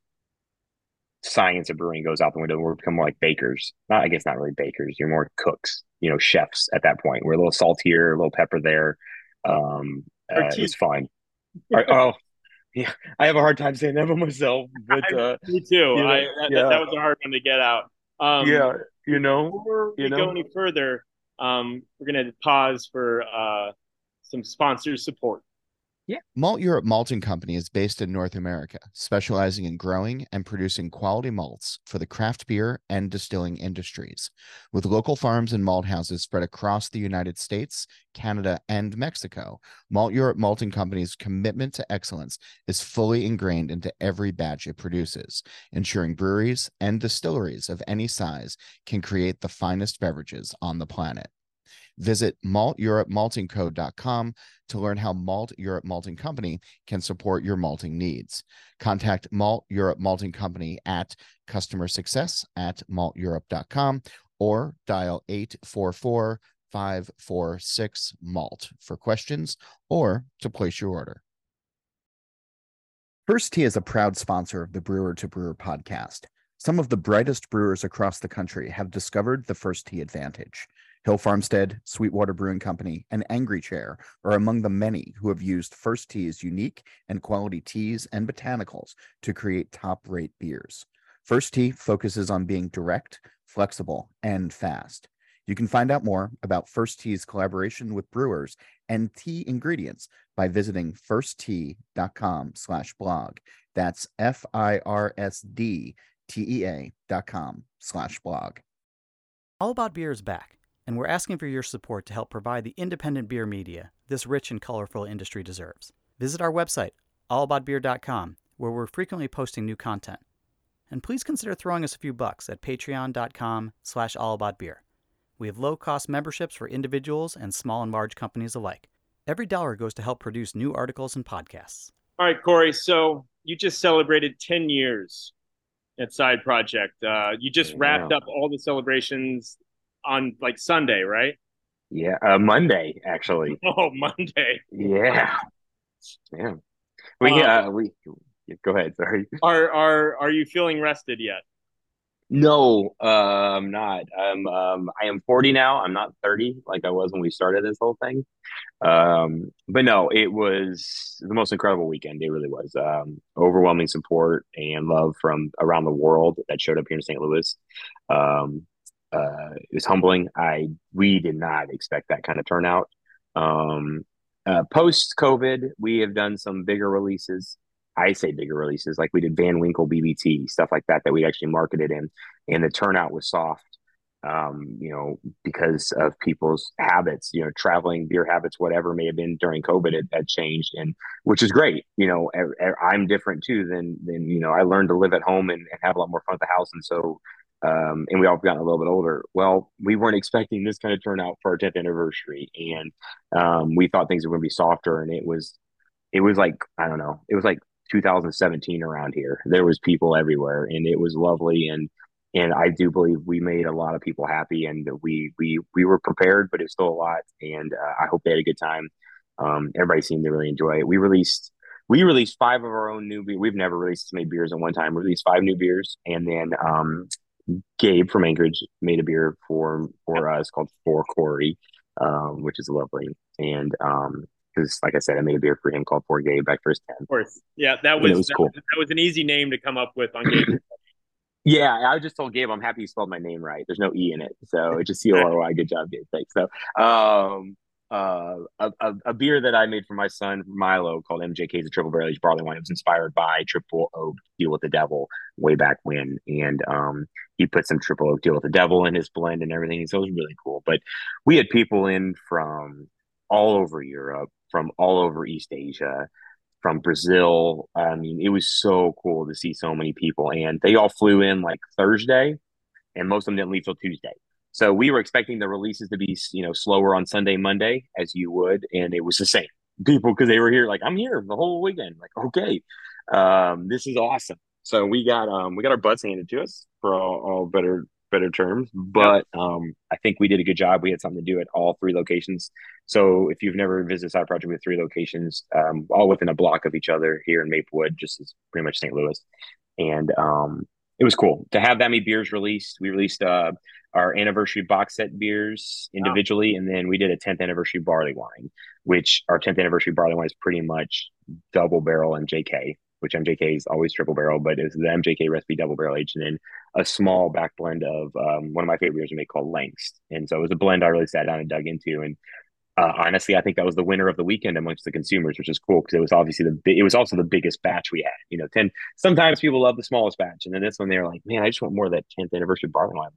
science of brewing goes out the window. We're become more like bakers. Not, I guess, not really bakers. You're more cooks. You know, chefs at that point. We're a little salt here, a little pepper there. Um, uh, it's fine. oh, yeah. I have a hard time saying that for myself. But uh, me too. You know, I, that, yeah. that, was a hard one to get out. Um, yeah, you know. Before we you know? go any further, um, we're gonna pause for uh, some sponsor support. Yeah. Malteurop Malting Company is based in North America, specializing in growing and producing quality malts for the craft beer and distilling industries. With local farms and malt houses spread across the United States, Canada, and Mexico, Malteurop Malting Company's commitment to excellence is fully ingrained into every batch it produces, ensuring breweries and distilleries of any size can create the finest beverages on the planet. Visit malteuropmaltingco.com to learn how Malteurop Malting Company can support your malting needs. Contact Malteurop Malting Company at customer success at malteurop.com or dial 844 546 MALT for questions or to place your order. Firsd Tea is a proud sponsor of the Brewer to Brewer podcast. Some of the brightest brewers across the country have discovered the Firsd Tea advantage. Hill Farmstead, Sweetwater Brewing Company, and Angry Chair are among the many who have used Firsd Tea's unique and quality teas and botanicals to create top rate beers. Firsd Tea focuses on being direct, flexible, and fast. You can find out more about Firsd Tea's collaboration with brewers and tea ingredients by visiting firsdtea.com slash blog. That's F I R S D T E A dot com slash blog. All About Beer is back, and we're asking for your support to help provide the independent beer media this rich and colorful industry deserves. Visit our website, allaboutbeer.com, where we're frequently posting new content. And please consider throwing us a few bucks at patreon.com slash allaboutbeer. We have low-cost memberships for individuals and small and large companies alike. Every dollar goes to help produce new articles and podcasts. All right, Cory. So you just celebrated 10 years at Side Project. Uh, you just wrapped Yeah. up all the celebrations on like Sunday, right? Yeah, uh, Monday actually. Oh, Monday. Yeah, yeah. We Uh, uh, we go ahead. Sorry. Are are are you feeling rested yet? No, uh, I'm not. I'm um, I am 40 now. I'm not 30 like I was when we started this whole thing. Um, but no, it was the most incredible weekend. It really was. Um, overwhelming support and love from around the world that showed up here in St. Louis. Um, uh, it was humbling. I we did not expect that kind of turnout. Um, uh, post COVID, we have done some bigger releases. I say bigger releases, like we did Van Winkle BBT stuff like that that we actually marketed in, and the turnout was soft. Um, you know, because of people's habits, you know, traveling, beer habits, whatever may have been during COVID, it had changed, and which is great. You know, I, I'm different too than than you know. I learned to live at home and, and have a lot more fun at the house, and so um, and we all gotten a little bit older. Well, we weren't expecting this kind of turnout for our 10th anniversary, and um, we thought things were going to be softer, and it was, it was like I don't know, it was like 2017 around here. There was people everywhere, and it was lovely, and and I do believe we made a lot of people happy, and we we we were prepared, but it's still a lot, and uh, I hope they had a good time. Um, everybody seemed to really enjoy it. We released we released five of our own new beer. We've never released as many beers at one time. We released five new beers, and then um, Gabe from Anchorage made a beer for for us called For Cory, um, which is lovely. And um, because like I said, I made a beer for him called For Gabe back for his ten. Of course. Yeah, that was, was that, cool. that was an easy name to come up with on game. Yeah, I just told Gabe I'm happy you spelled my name right. There's no e in it, so it's just C O R Y. Good job, Gabe. Thanks. So, um, uh, a, a, beer that I made for my son Milo called MJK's a triple barrel aged barley wine. It was inspired by Triple Oak Deal with the Devil way back when, and um, he put some Triple Oak Deal with the Devil in his blend and everything. So it was really cool. But we had people in from all over Europe, from all over East Asia from Brazil. I mean, it was so cool to see so many people, and they all flew in like Thursday, and most of them didn't leave till Tuesday. So we were expecting the releases to be, you know, slower on Sunday, Monday, as you would, and it was the same. People because they were here, like I'm here the whole weekend. Like, okay, um, this is awesome. So we got um we got our butts handed to us for all, all better better terms, but um I think we did a good job. We had something to do at all three locations. So if you've never visited Side Project, have three locations, um, all within a block of each other here in Maplewood, just as pretty much St. Louis. And um, it was cool to have that many beers released. We released uh, our anniversary box set beers individually, and then we did a 10th anniversary barley wine, which our 10th anniversary barley wine is pretty much double barrel MJK, which MJK is always triple barrel, but it's the MJK recipe double barrel aged, and then a small back blend of um, one of my favorite beers we make called Lengths. And so it was a blend I really sat down and dug into. And uh, honestly, I think that was the winner of the weekend amongst the consumers, which is cool because it was obviously the it was also the biggest batch we had. You know, ten. Sometimes people love the smallest batch, and then this one they were like, "Man, I just want more of that tenth anniversary barley wine."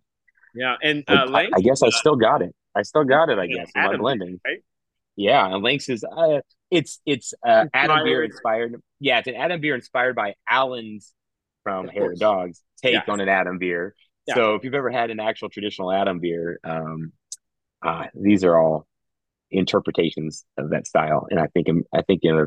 Yeah, and uh, I, Lane, I guess I still got it. I still got it. I guess in my blending. right? Yeah, and Lynx is uh, it's it's uh, Adam Beer Inspired. Yeah, it's an Adam Beer inspired by Alan's from Hair. Dogs take Yeah. on an Adam Beer. Yeah. So if you've ever had an actual traditional Adam Beer, um, uh, these are all interpretations of that style, and I think I think you know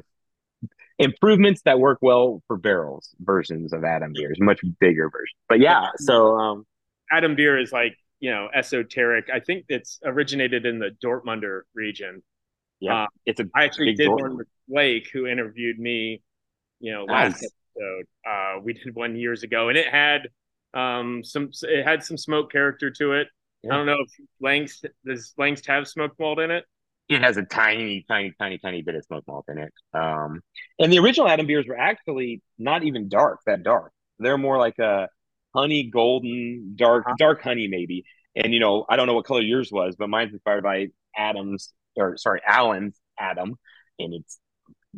improvements that work well for barrels versions of Adam beers, much bigger versions. But yeah, so um, Adam beer is like you know esoteric. I think it's originated in the Dortmunder region. yeah, Uh, it's a I actually did Dortmund. one with Blake, who interviewed me, you know, last Nice. episode. Uh, we did one years ago, and it had um some it had some smoke character to it. Yeah. I don't know if Langs does Langs have smoked malt in it. It has a tiny, tiny, tiny, tiny bit of smoke malt in it. Um, and the original Adam beers were actually not even dark, that dark. They're more like a honey golden, dark, Uh-huh. dark honey maybe. And you know, I don't know what color yours was, but mine's inspired by Adam's or sorry, Alan's Adam, and it's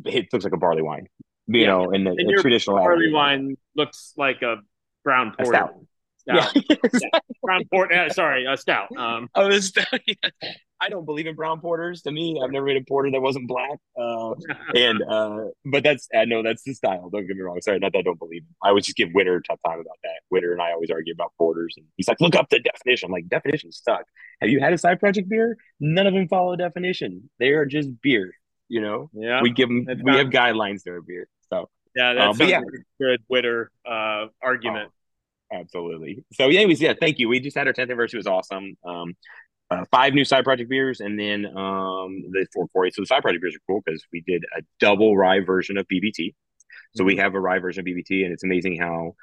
it looks like a barley wine. you yeah. know, in the, in the traditional barley wine looks like a brown porter. stout. stout. Yeah, brown port. Uh, sorry, a stout. Um, oh, this stout. Yeah. I don't believe in brown porters. To me, I've never made a porter that wasn't black. Uh, and uh, but that's I know that's the style. Don't get me wrong. Sorry, not that I don't believe. Him. I always just give Witter a tough time about that. Witter and I always argue about porters, and he's like, "Look up the definition." I'm like, "Definition stuck." Have you had a side project beer? None of them follow definition. They are just beer. You know. Yeah. We give them. we not- have guidelines to our beer. So yeah, that's um, yeah. good Witter uh, argument. Oh, absolutely. So, anyways, yeah, thank you. We just had our 10th anniversary. It was awesome. Um, uh, five new side project beers and then um, the 440. So the side project beers are cool because we did a double rye version of BBT. So we mm-hmm. have a rye version of BBT, and it's amazing how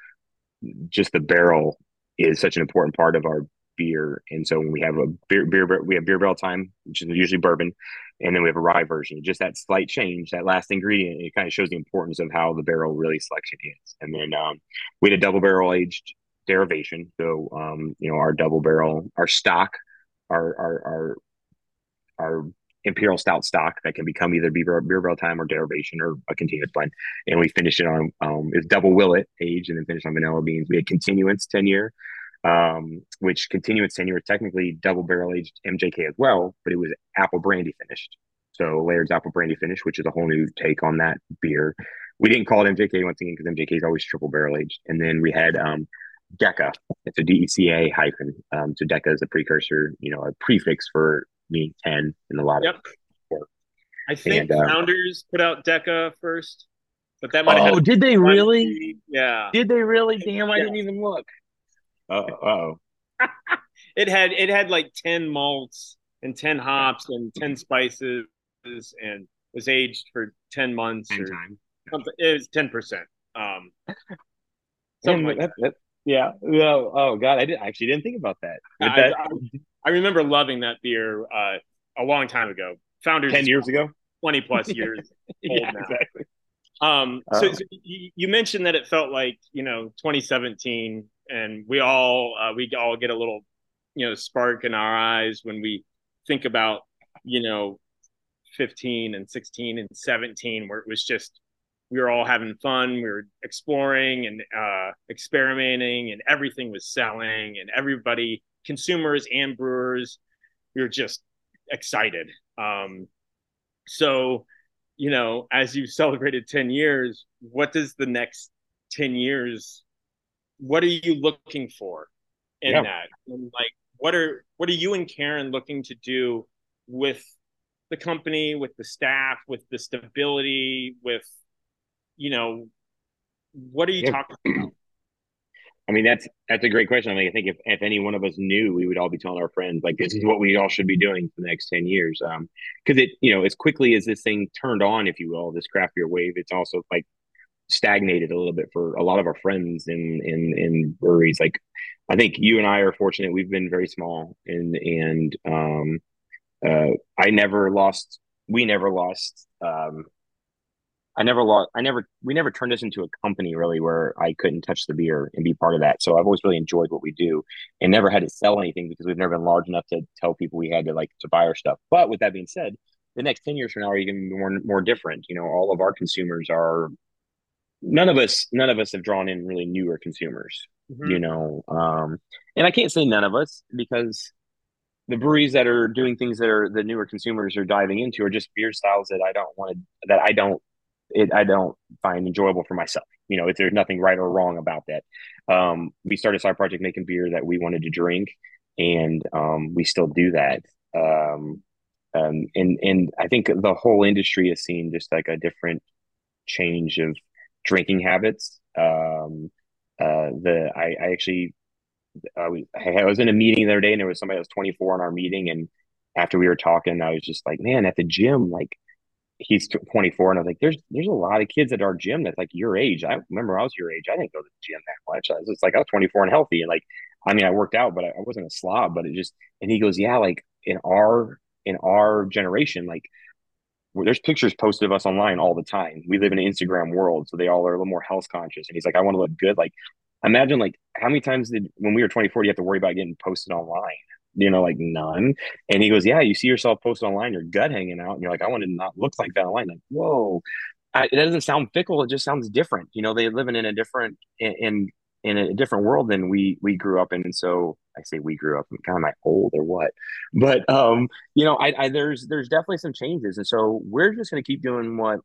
just the barrel is such an important part of our beer. And so when we have a beer, beer we have beer barrel time, which is usually bourbon, and then we have a rye version. Just that slight change, that last ingredient, it kind of shows the importance of how the barrel really selection is. And then um, we had a double barrel aged derivation. So um, you know our double barrel, our stock our our our, our imperial stout stock that can become either beer, beer barrel time or derivation or a continuous blend. And we finished it on um it's double Willett age and then finished on vanilla beans. We had continuance 10 year, um, which continuance 10 year technically double barrel aged MJK as well, but it was apple brandy finished. So Laird's apple brandy finish, which is a whole new take on that beer. We didn't call it MJK once again because MJK is always triple barrel aged. And then we had um DECA. It's a DECA hyphen. Um, so DECA is a precursor, you know, a prefix for me 10 in a lot yep. of I think and, uh, Founders put out DECA first, but that might. Oh, did they really? Yeah. Did they really? Damn, I didn't even look. oh. it had it had like ten malts and ten hops and ten spices and was aged for ten months ten or time. something. It was ten percent. Um, something like that, that. Yeah. No. Oh God, I did. I actually didn't think about that. I, that... I, I, remember loving that beer uh, a long time ago. Founders ten years ago, twenty plus years old yeah, now. Exactly. Um, so, oh. so, you mentioned that it felt like you know 2017, and we all uh, we all get a little you know spark in our eyes when we think about you know 15 and 16 and 17, where it was just we were all having fun. We were exploring and uh, experimenting, and everything was selling, and everybody, consumers and brewers, we were just excited. Um, so, you know, as you celebrated 10 years, what does the next 10 years, what are you looking for in yeah. that? And like, what are, what are you and Karen looking to do with the company, with the staff, with the stability, with you know, what are you yeah. talking about? I mean, that's that's a great question. I mean, I think if, if any one of us knew, we would all be telling our friends like this is what we all should be doing for the next ten years. Um, because it you know as quickly as this thing turned on, if you will, this craft beer wave, it's also like stagnated a little bit for a lot of our friends in in in breweries. Like, I think you and I are fortunate; we've been very small, and and um, uh, I never lost. We never lost um I never lost. I never. We never turned this into a company really where I couldn't touch the beer and be part of that. So I've always really enjoyed what we do, and never had to sell anything because we've never been large enough to tell people we had to like to buy our stuff. But with that being said, the next ten years from now are even more more different. You know, all of our consumers are. None of us. None of us have drawn in really newer consumers. Mm-hmm. You know, um, and I can't say none of us because the breweries that are doing things that are the newer consumers are diving into are just beer styles that I don't want to that I don't it I don't find enjoyable for myself. You know, if there's nothing right or wrong about that. Um, we started side project making beer that we wanted to drink, and um, we still do that. Um, um, and and I think the whole industry has seen just like a different change of drinking habits. Um, uh, the I, I actually I was I was in a meeting the other day, and there was somebody that was 24 in our meeting, and after we were talking, I was just like, man, at the gym, like he's 24 and I was like, there's there's a lot of kids at our gym that's like your age. I remember I was your age. I didn't go to the gym that much. I was just like I was 24 and healthy and like I mean I worked out, but I, I wasn't a slob. But it just and he goes, yeah, like in our in our generation, like there's pictures posted of us online all the time. We live in an Instagram world, so they all are a little more health conscious. And he's like, I want to look good. Like imagine like how many times did when we were 24 you have to worry about getting posted online you know, like none. And he goes, Yeah, you see yourself posted online, your gut hanging out, and you're like, I want to not look like that online. Like, whoa. I, it doesn't sound fickle. It just sounds different. You know, they're living in a different in in a different world than we we grew up in. And so I say we grew up. I'm kind of my old or what, but um, you know, I, I there's there's definitely some changes, and so we're just going to keep doing what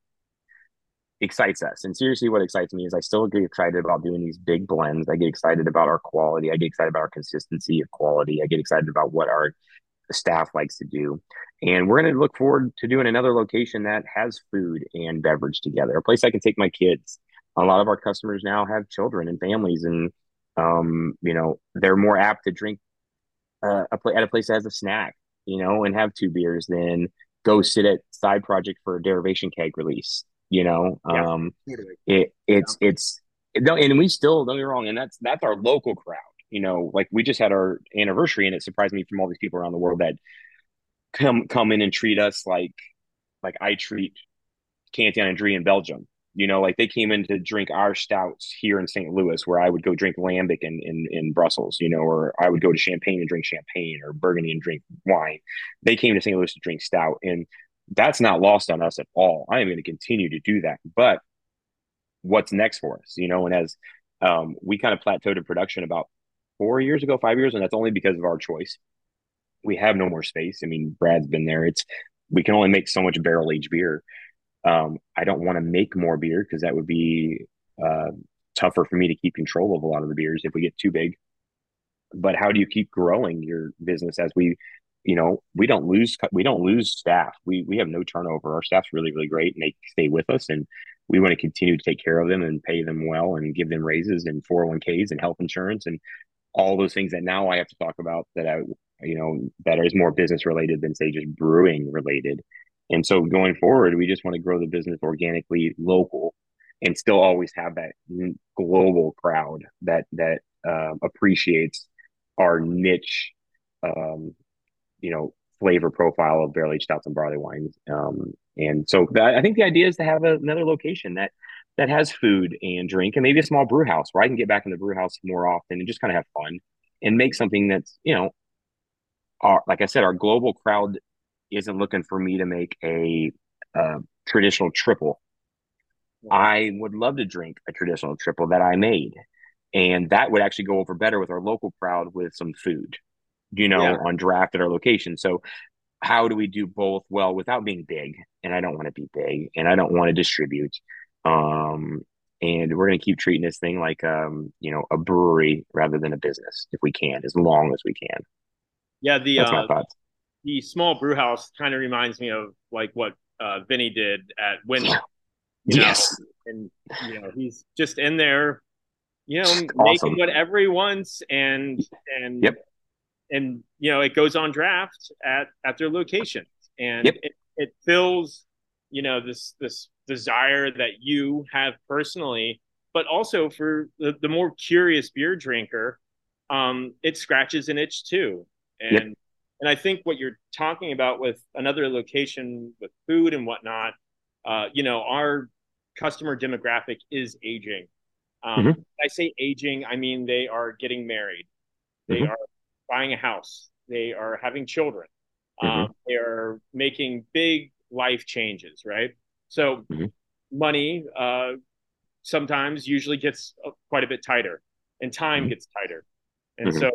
excites us. And seriously, what excites me is I still get excited about doing these big blends. I get excited about our quality. I get excited about our consistency of quality. I get excited about what our staff likes to do. And we're going to look forward to doing another location that has food and beverage together, a place I can take my kids. A lot of our customers now have children and families, and um, you know they're more apt to drink uh, a pl- at a place that has a snack, you know, and have two beers than go sit at side project for a derivation keg release. You know, yeah, um, it it's yeah. it's no, and we still don't get wrong, and that's that's our local crowd you know, like we just had our anniversary and it surprised me from all these people around the world that come come in and treat us like like I treat Cantillon and Drie in Belgium. You know, like they came in to drink our stouts here in St. Louis, where I would go drink lambic in, in, in Brussels, you know, or I would go to Champagne and drink champagne or Burgundy and drink wine. They came to St. Louis to drink stout. And that's not lost on us at all. I am going to continue to do that. But what's next for us? You know, and as um, we kind of plateaued in production about four years ago, five years, and that's only because of our choice. We have no more space. I mean, Brad's been there. It's we can only make so much barrel aged beer. Um, I don't want to make more beer because that would be uh, tougher for me to keep control of a lot of the beers if we get too big. But how do you keep growing your business as we, you know, we don't lose we don't lose staff. We we have no turnover. Our staff's really really great and they stay with us and we want to continue to take care of them and pay them well and give them raises and 401ks and health insurance and all those things that now I have to talk about that I, you know, that is more business related than say just brewing related. And so going forward, we just want to grow the business organically, local, and still always have that global crowd that that uh, appreciates our niche, um, you know, flavor profile of barrel aged stouts and barley wines. Um, and so that, I think the idea is to have a, another location that that has food and drink and maybe a small brew house where I can get back in the brew house more often and just kind of have fun and make something that's, you know, our, like I said, our global crowd isn't looking for me to make a uh, traditional triple. I would love to drink a traditional triple that I made. And that would actually go over better with our local crowd with some food, you know, yeah. on draft at our location. So how do we do both well without being big? And I don't want to be big and I don't want to distribute. Um, and we're going to keep treating this thing like um, you know a brewery rather than a business if we can, as long as we can. Yeah, the That's uh, my thoughts. the small brew house kind of reminds me of like what uh, Vinny did at Win. Yes, know? and you know he's just in there, you know, awesome. making whatever he wants, and and yep. And you know it goes on draft at at their location, and yep. it, it fills you know this this desire that you have personally, but also for the, the more curious beer drinker, um, it scratches an itch too. And yep. and I think what you're talking about with another location with food and whatnot, uh, you know, our customer demographic is aging. Um, mm-hmm. I say aging, I mean they are getting married, they mm-hmm. are buying a house, they are having children, mm-hmm. um, they are making big life changes, right? So mm-hmm. money uh, sometimes usually gets uh, quite a bit tighter, and time mm-hmm. gets tighter. And mm-hmm. so,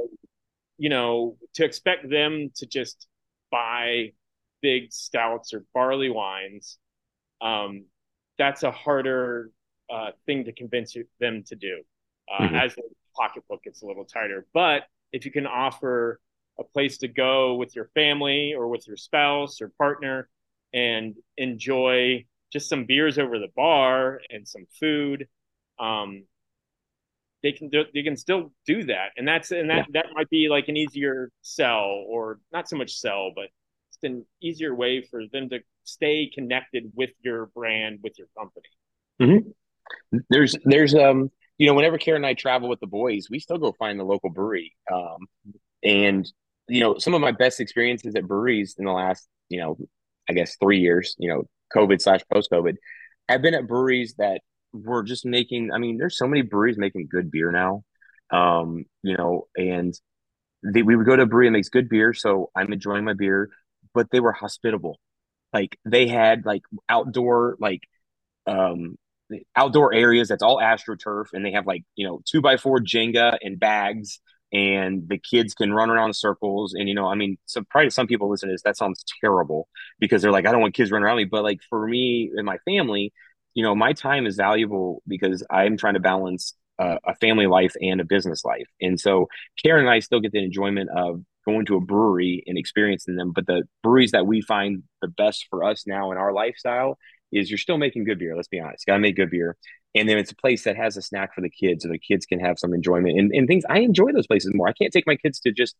you know, to expect them to just buy big stouts or barley wines, um, that's a harder uh, thing to convince you, them to do uh, mm-hmm. as the pocketbook gets a little tighter. But if you can offer a place to go with your family or with your spouse or partner and enjoy just some beers over the bar and some food, um, they can do, they can still do that, and that's and that yeah. that might be like an easier sell or not so much sell, but it's an easier way for them to stay connected with your brand, with your company. Mm-hmm. There's there's um you know whenever Karen and I travel with the boys, we still go find the local brewery, um, and you know some of my best experiences at breweries in the last you know I guess three years, you know COVID slash post COVID. I've been at breweries that were just making. I mean, there's so many breweries making good beer now. Um, you know, and they, we would go to a brewery that makes good beer, so I'm enjoying my beer. But they were hospitable. Like they had like outdoor like um, outdoor areas that's all astroturf, and they have like you know two by four Jenga and bags, and the kids can run around in circles. And you know, I mean, so probably some people listen to this that sounds terrible because they're like, I don't want kids running around me. But like for me and my family, you know, my time is valuable because I'm trying to balance uh, a family life and a business life. And so Karen and I still get the enjoyment of going to a brewery and experiencing them. But the breweries that we find the best for us now in our lifestyle is you're still making good beer. Let's be honest, gotta make good beer. And then it's a place that has a snack for the kids, so the kids can have some enjoyment and, and things. I enjoy those places more. I can't take my kids to just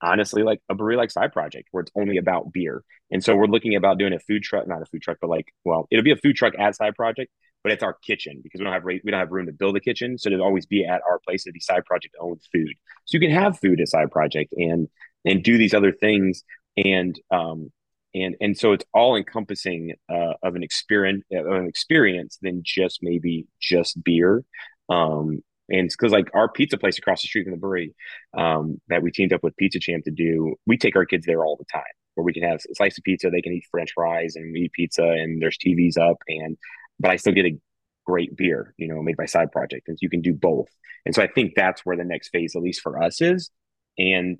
honestly like a brewery like side project where it's only about beer. And so we're looking about doing a food truck, not a food truck, but like, well, it'll be a food truck at side project, but it's our kitchen because we don't have we don't have room to build a kitchen. So it'll always be at our place. It'll be side project owned food. So you can have food at side project and and do these other things. And um and and so it's all encompassing uh, of an experience of an experience than just maybe just beer um and it's because like our pizza place across the street from the brewery um, that we teamed up with Pizza Champ to do, we take our kids there all the time where we can have a slice of pizza, they can eat French fries and we eat pizza, and there's TVs up, and but I still get a great beer, you know, made by Side Project, and you can do both. And so I think that's where the next phase, at least for us, is. And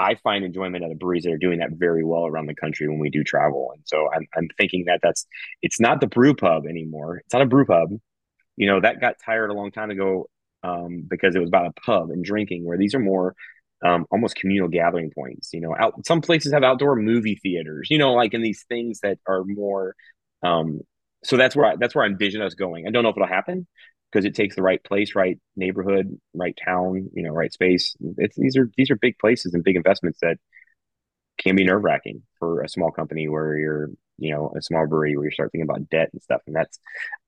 I find enjoyment at the breweries that are doing that very well around the country when we do travel. And so I'm, I'm thinking that that's, it's not the brew pub anymore. It's not a brew pub. You know, that got tired a long time ago um, because it was about a pub and drinking where these are more um, almost communal gathering points. You know, out some places have outdoor movie theaters. You know, like in these things that are more. Um, so that's where I, that's where I envision us going. I don't know if it'll happen because it takes the right place, right neighborhood, right town, you know, right space. It's these are these are big places and big investments that can be nerve wracking for a small company where you're, you know, a small brewery where you start thinking about debt and stuff. And that's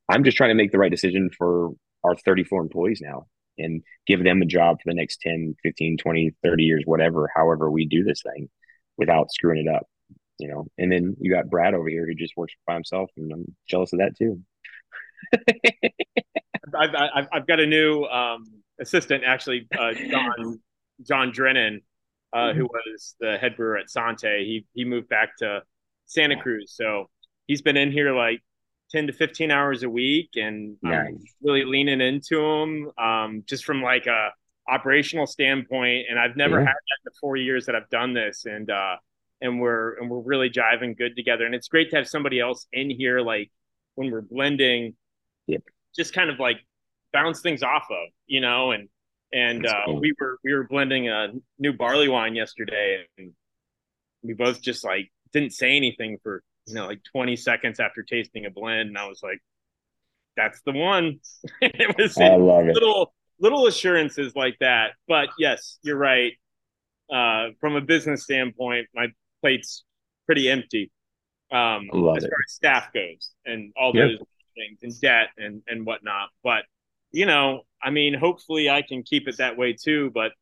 I'm just trying to make the right decision for our 34 employees now and give them a job for the next 10, 15, 20, 30 years, whatever, however we do this thing without screwing it up. You know, and then you got Brad over here who just works by himself, and I'm jealous of that too. I've, I've, I've got a new um, assistant, actually, uh, John John Drennan, uh, mm-hmm. who was the head brewer at Sante. He he moved back to Santa Cruz, so he's been in here like ten to fifteen hours a week, and nice. really leaning into him, um, just from like a operational standpoint. And I've never yeah. had that in the four years that I've done this, and uh, and we're and we're really jiving good together. And it's great to have somebody else in here, like when we're blending. Yep just kind of like bounce things off of, you know, and and uh, cool. we were we were blending a new barley wine yesterday, and we both just like didn't say anything for you know like 20 seconds after tasting a blend, and I was like, "That's the one." it was I love little it. little assurances like that, but yes, you're right. Uh, from a business standpoint, my plate's pretty empty um, as it. far as staff goes, and all yep. those things and debt and and whatnot. But you know, I mean, hopefully I can keep it that way too. But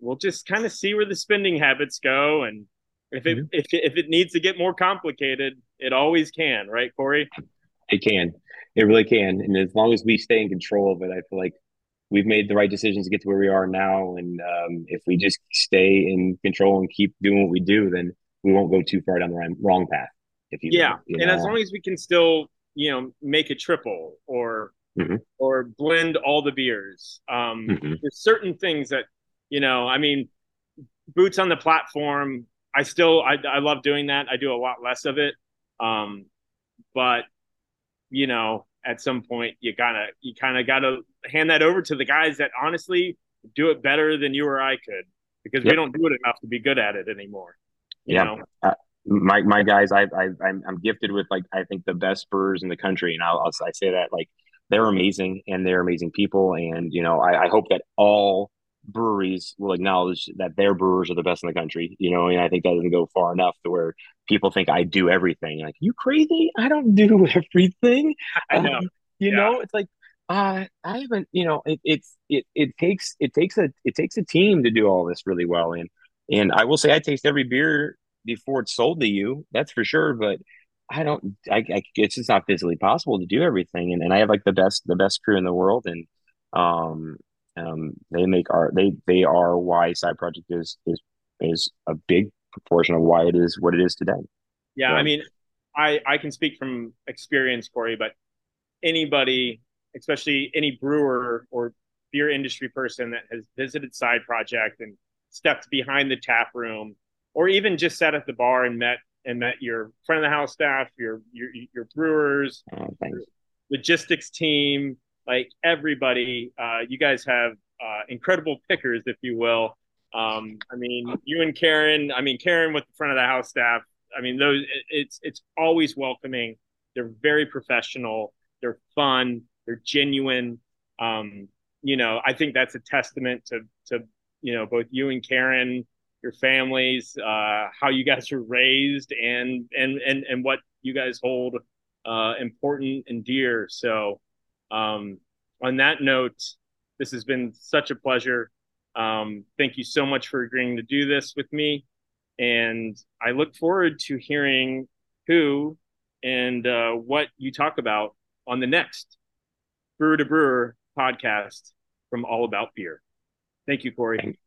we'll just kind of see where the spending habits go, and if it mm-hmm. if if it needs to get more complicated, it always can, right, Cory? It can. It really can. And as long as we stay in control of it, I feel like we've made the right decisions to get to where we are now. And um, if we just stay in control and keep doing what we do, then we won't go too far down the wrong path. If you, yeah, you know? and as long as we can still you know make a triple or mm-hmm. or blend all the beers um mm-hmm. there's certain things that you know i mean boots on the platform i still I, I love doing that i do a lot less of it um but you know at some point you gotta you kind of gotta hand that over to the guys that honestly do it better than you or i could because yep. we don't do it enough to be good at it anymore you yeah. know my my guys, I, I I'm I'm gifted with like I think the best brewers in the country, and I'll, I'll I say that like they're amazing and they're amazing people, and you know I, I hope that all breweries will acknowledge that their brewers are the best in the country. You know, and I think that doesn't go far enough to where people think I do everything. Like, you crazy? I don't do everything. I know. Um, you yeah. know, it's like uh, I haven't. You know, it, it's it it takes it takes a it takes a team to do all this really well. And and I will say I taste every beer before it's sold to you. That's for sure. But I don't. I, I it's just not physically possible to do everything. And, and I have like the best the best crew in the world, and um um they make our they they are why side project is is is a big proportion of why it is what it is today. Yeah, I mean, I I can speak from experience, Cory, but anybody, especially any brewer or beer industry person that has visited Side Project and stepped behind the tap room, or even just sat at the bar and met and met your front of the house staff, your your your brewers, Oh, your logistics team, like everybody. Uh, you guys have uh, incredible pickers, if you will. Um, I mean, you and Karen. I mean, Karen with the front of the house staff. I mean, those. It's it's always welcoming. They're very professional. They're fun. They're genuine. Um, you know, I think that's a testament to to you know both you and Karen, your families, uh, how you guys were raised, and and and and what you guys hold uh, important and dear. So, um, on that note, this has been such a pleasure. Um, thank you so much for agreeing to do this with me, and I look forward to hearing who and uh, what you talk about on the next Brewer to Brewer podcast from All About Beer. Thank you, Cory.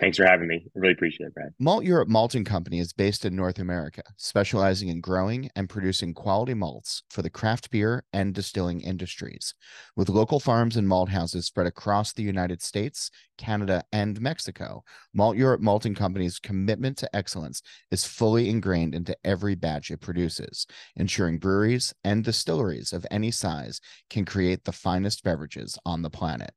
Thanks for having me. I really appreciate it, Brad. Malteurop Malting Company is based in North America, specializing in growing and producing quality malts for the craft beer and distilling industries. With local farms and malt houses spread across the United States, Canada, and Mexico, Malteurop Malting Company's commitment to excellence is fully ingrained into every batch it produces, ensuring breweries and distilleries of any size can create the finest beverages on the planet.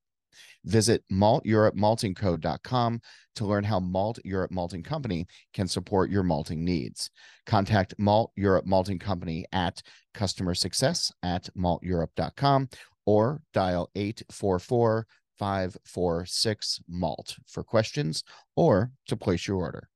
Visit malteuropmaltingco.com to learn how Malteurop Malting Company can support your malting needs. Contact Malteurop Malting Company at customer success at malteurop.com or dial 844 546 Malt for questions or to place your order.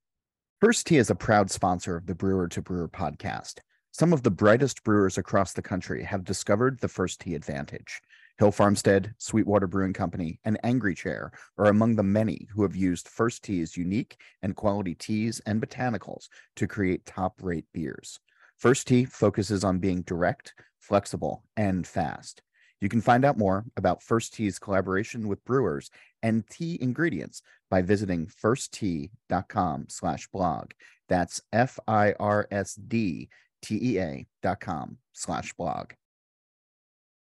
Firsd Tea is a proud sponsor of the Brewer to Brewer podcast. Some of the brightest brewers across the country have discovered the Firsd Tea advantage. Hill Farmstead, Sweetwater Brewing Company, and Angry Chair are among the many who have used Firsd Tea's unique and quality teas and botanicals to create top rate beers. Firsd Tea focuses on being direct, flexible, and fast. You can find out more about Firsd Tea's collaboration with brewers and tea ingredients by visiting firsdtea.com slash blog. That's F I R S D T E A dot com slash blog.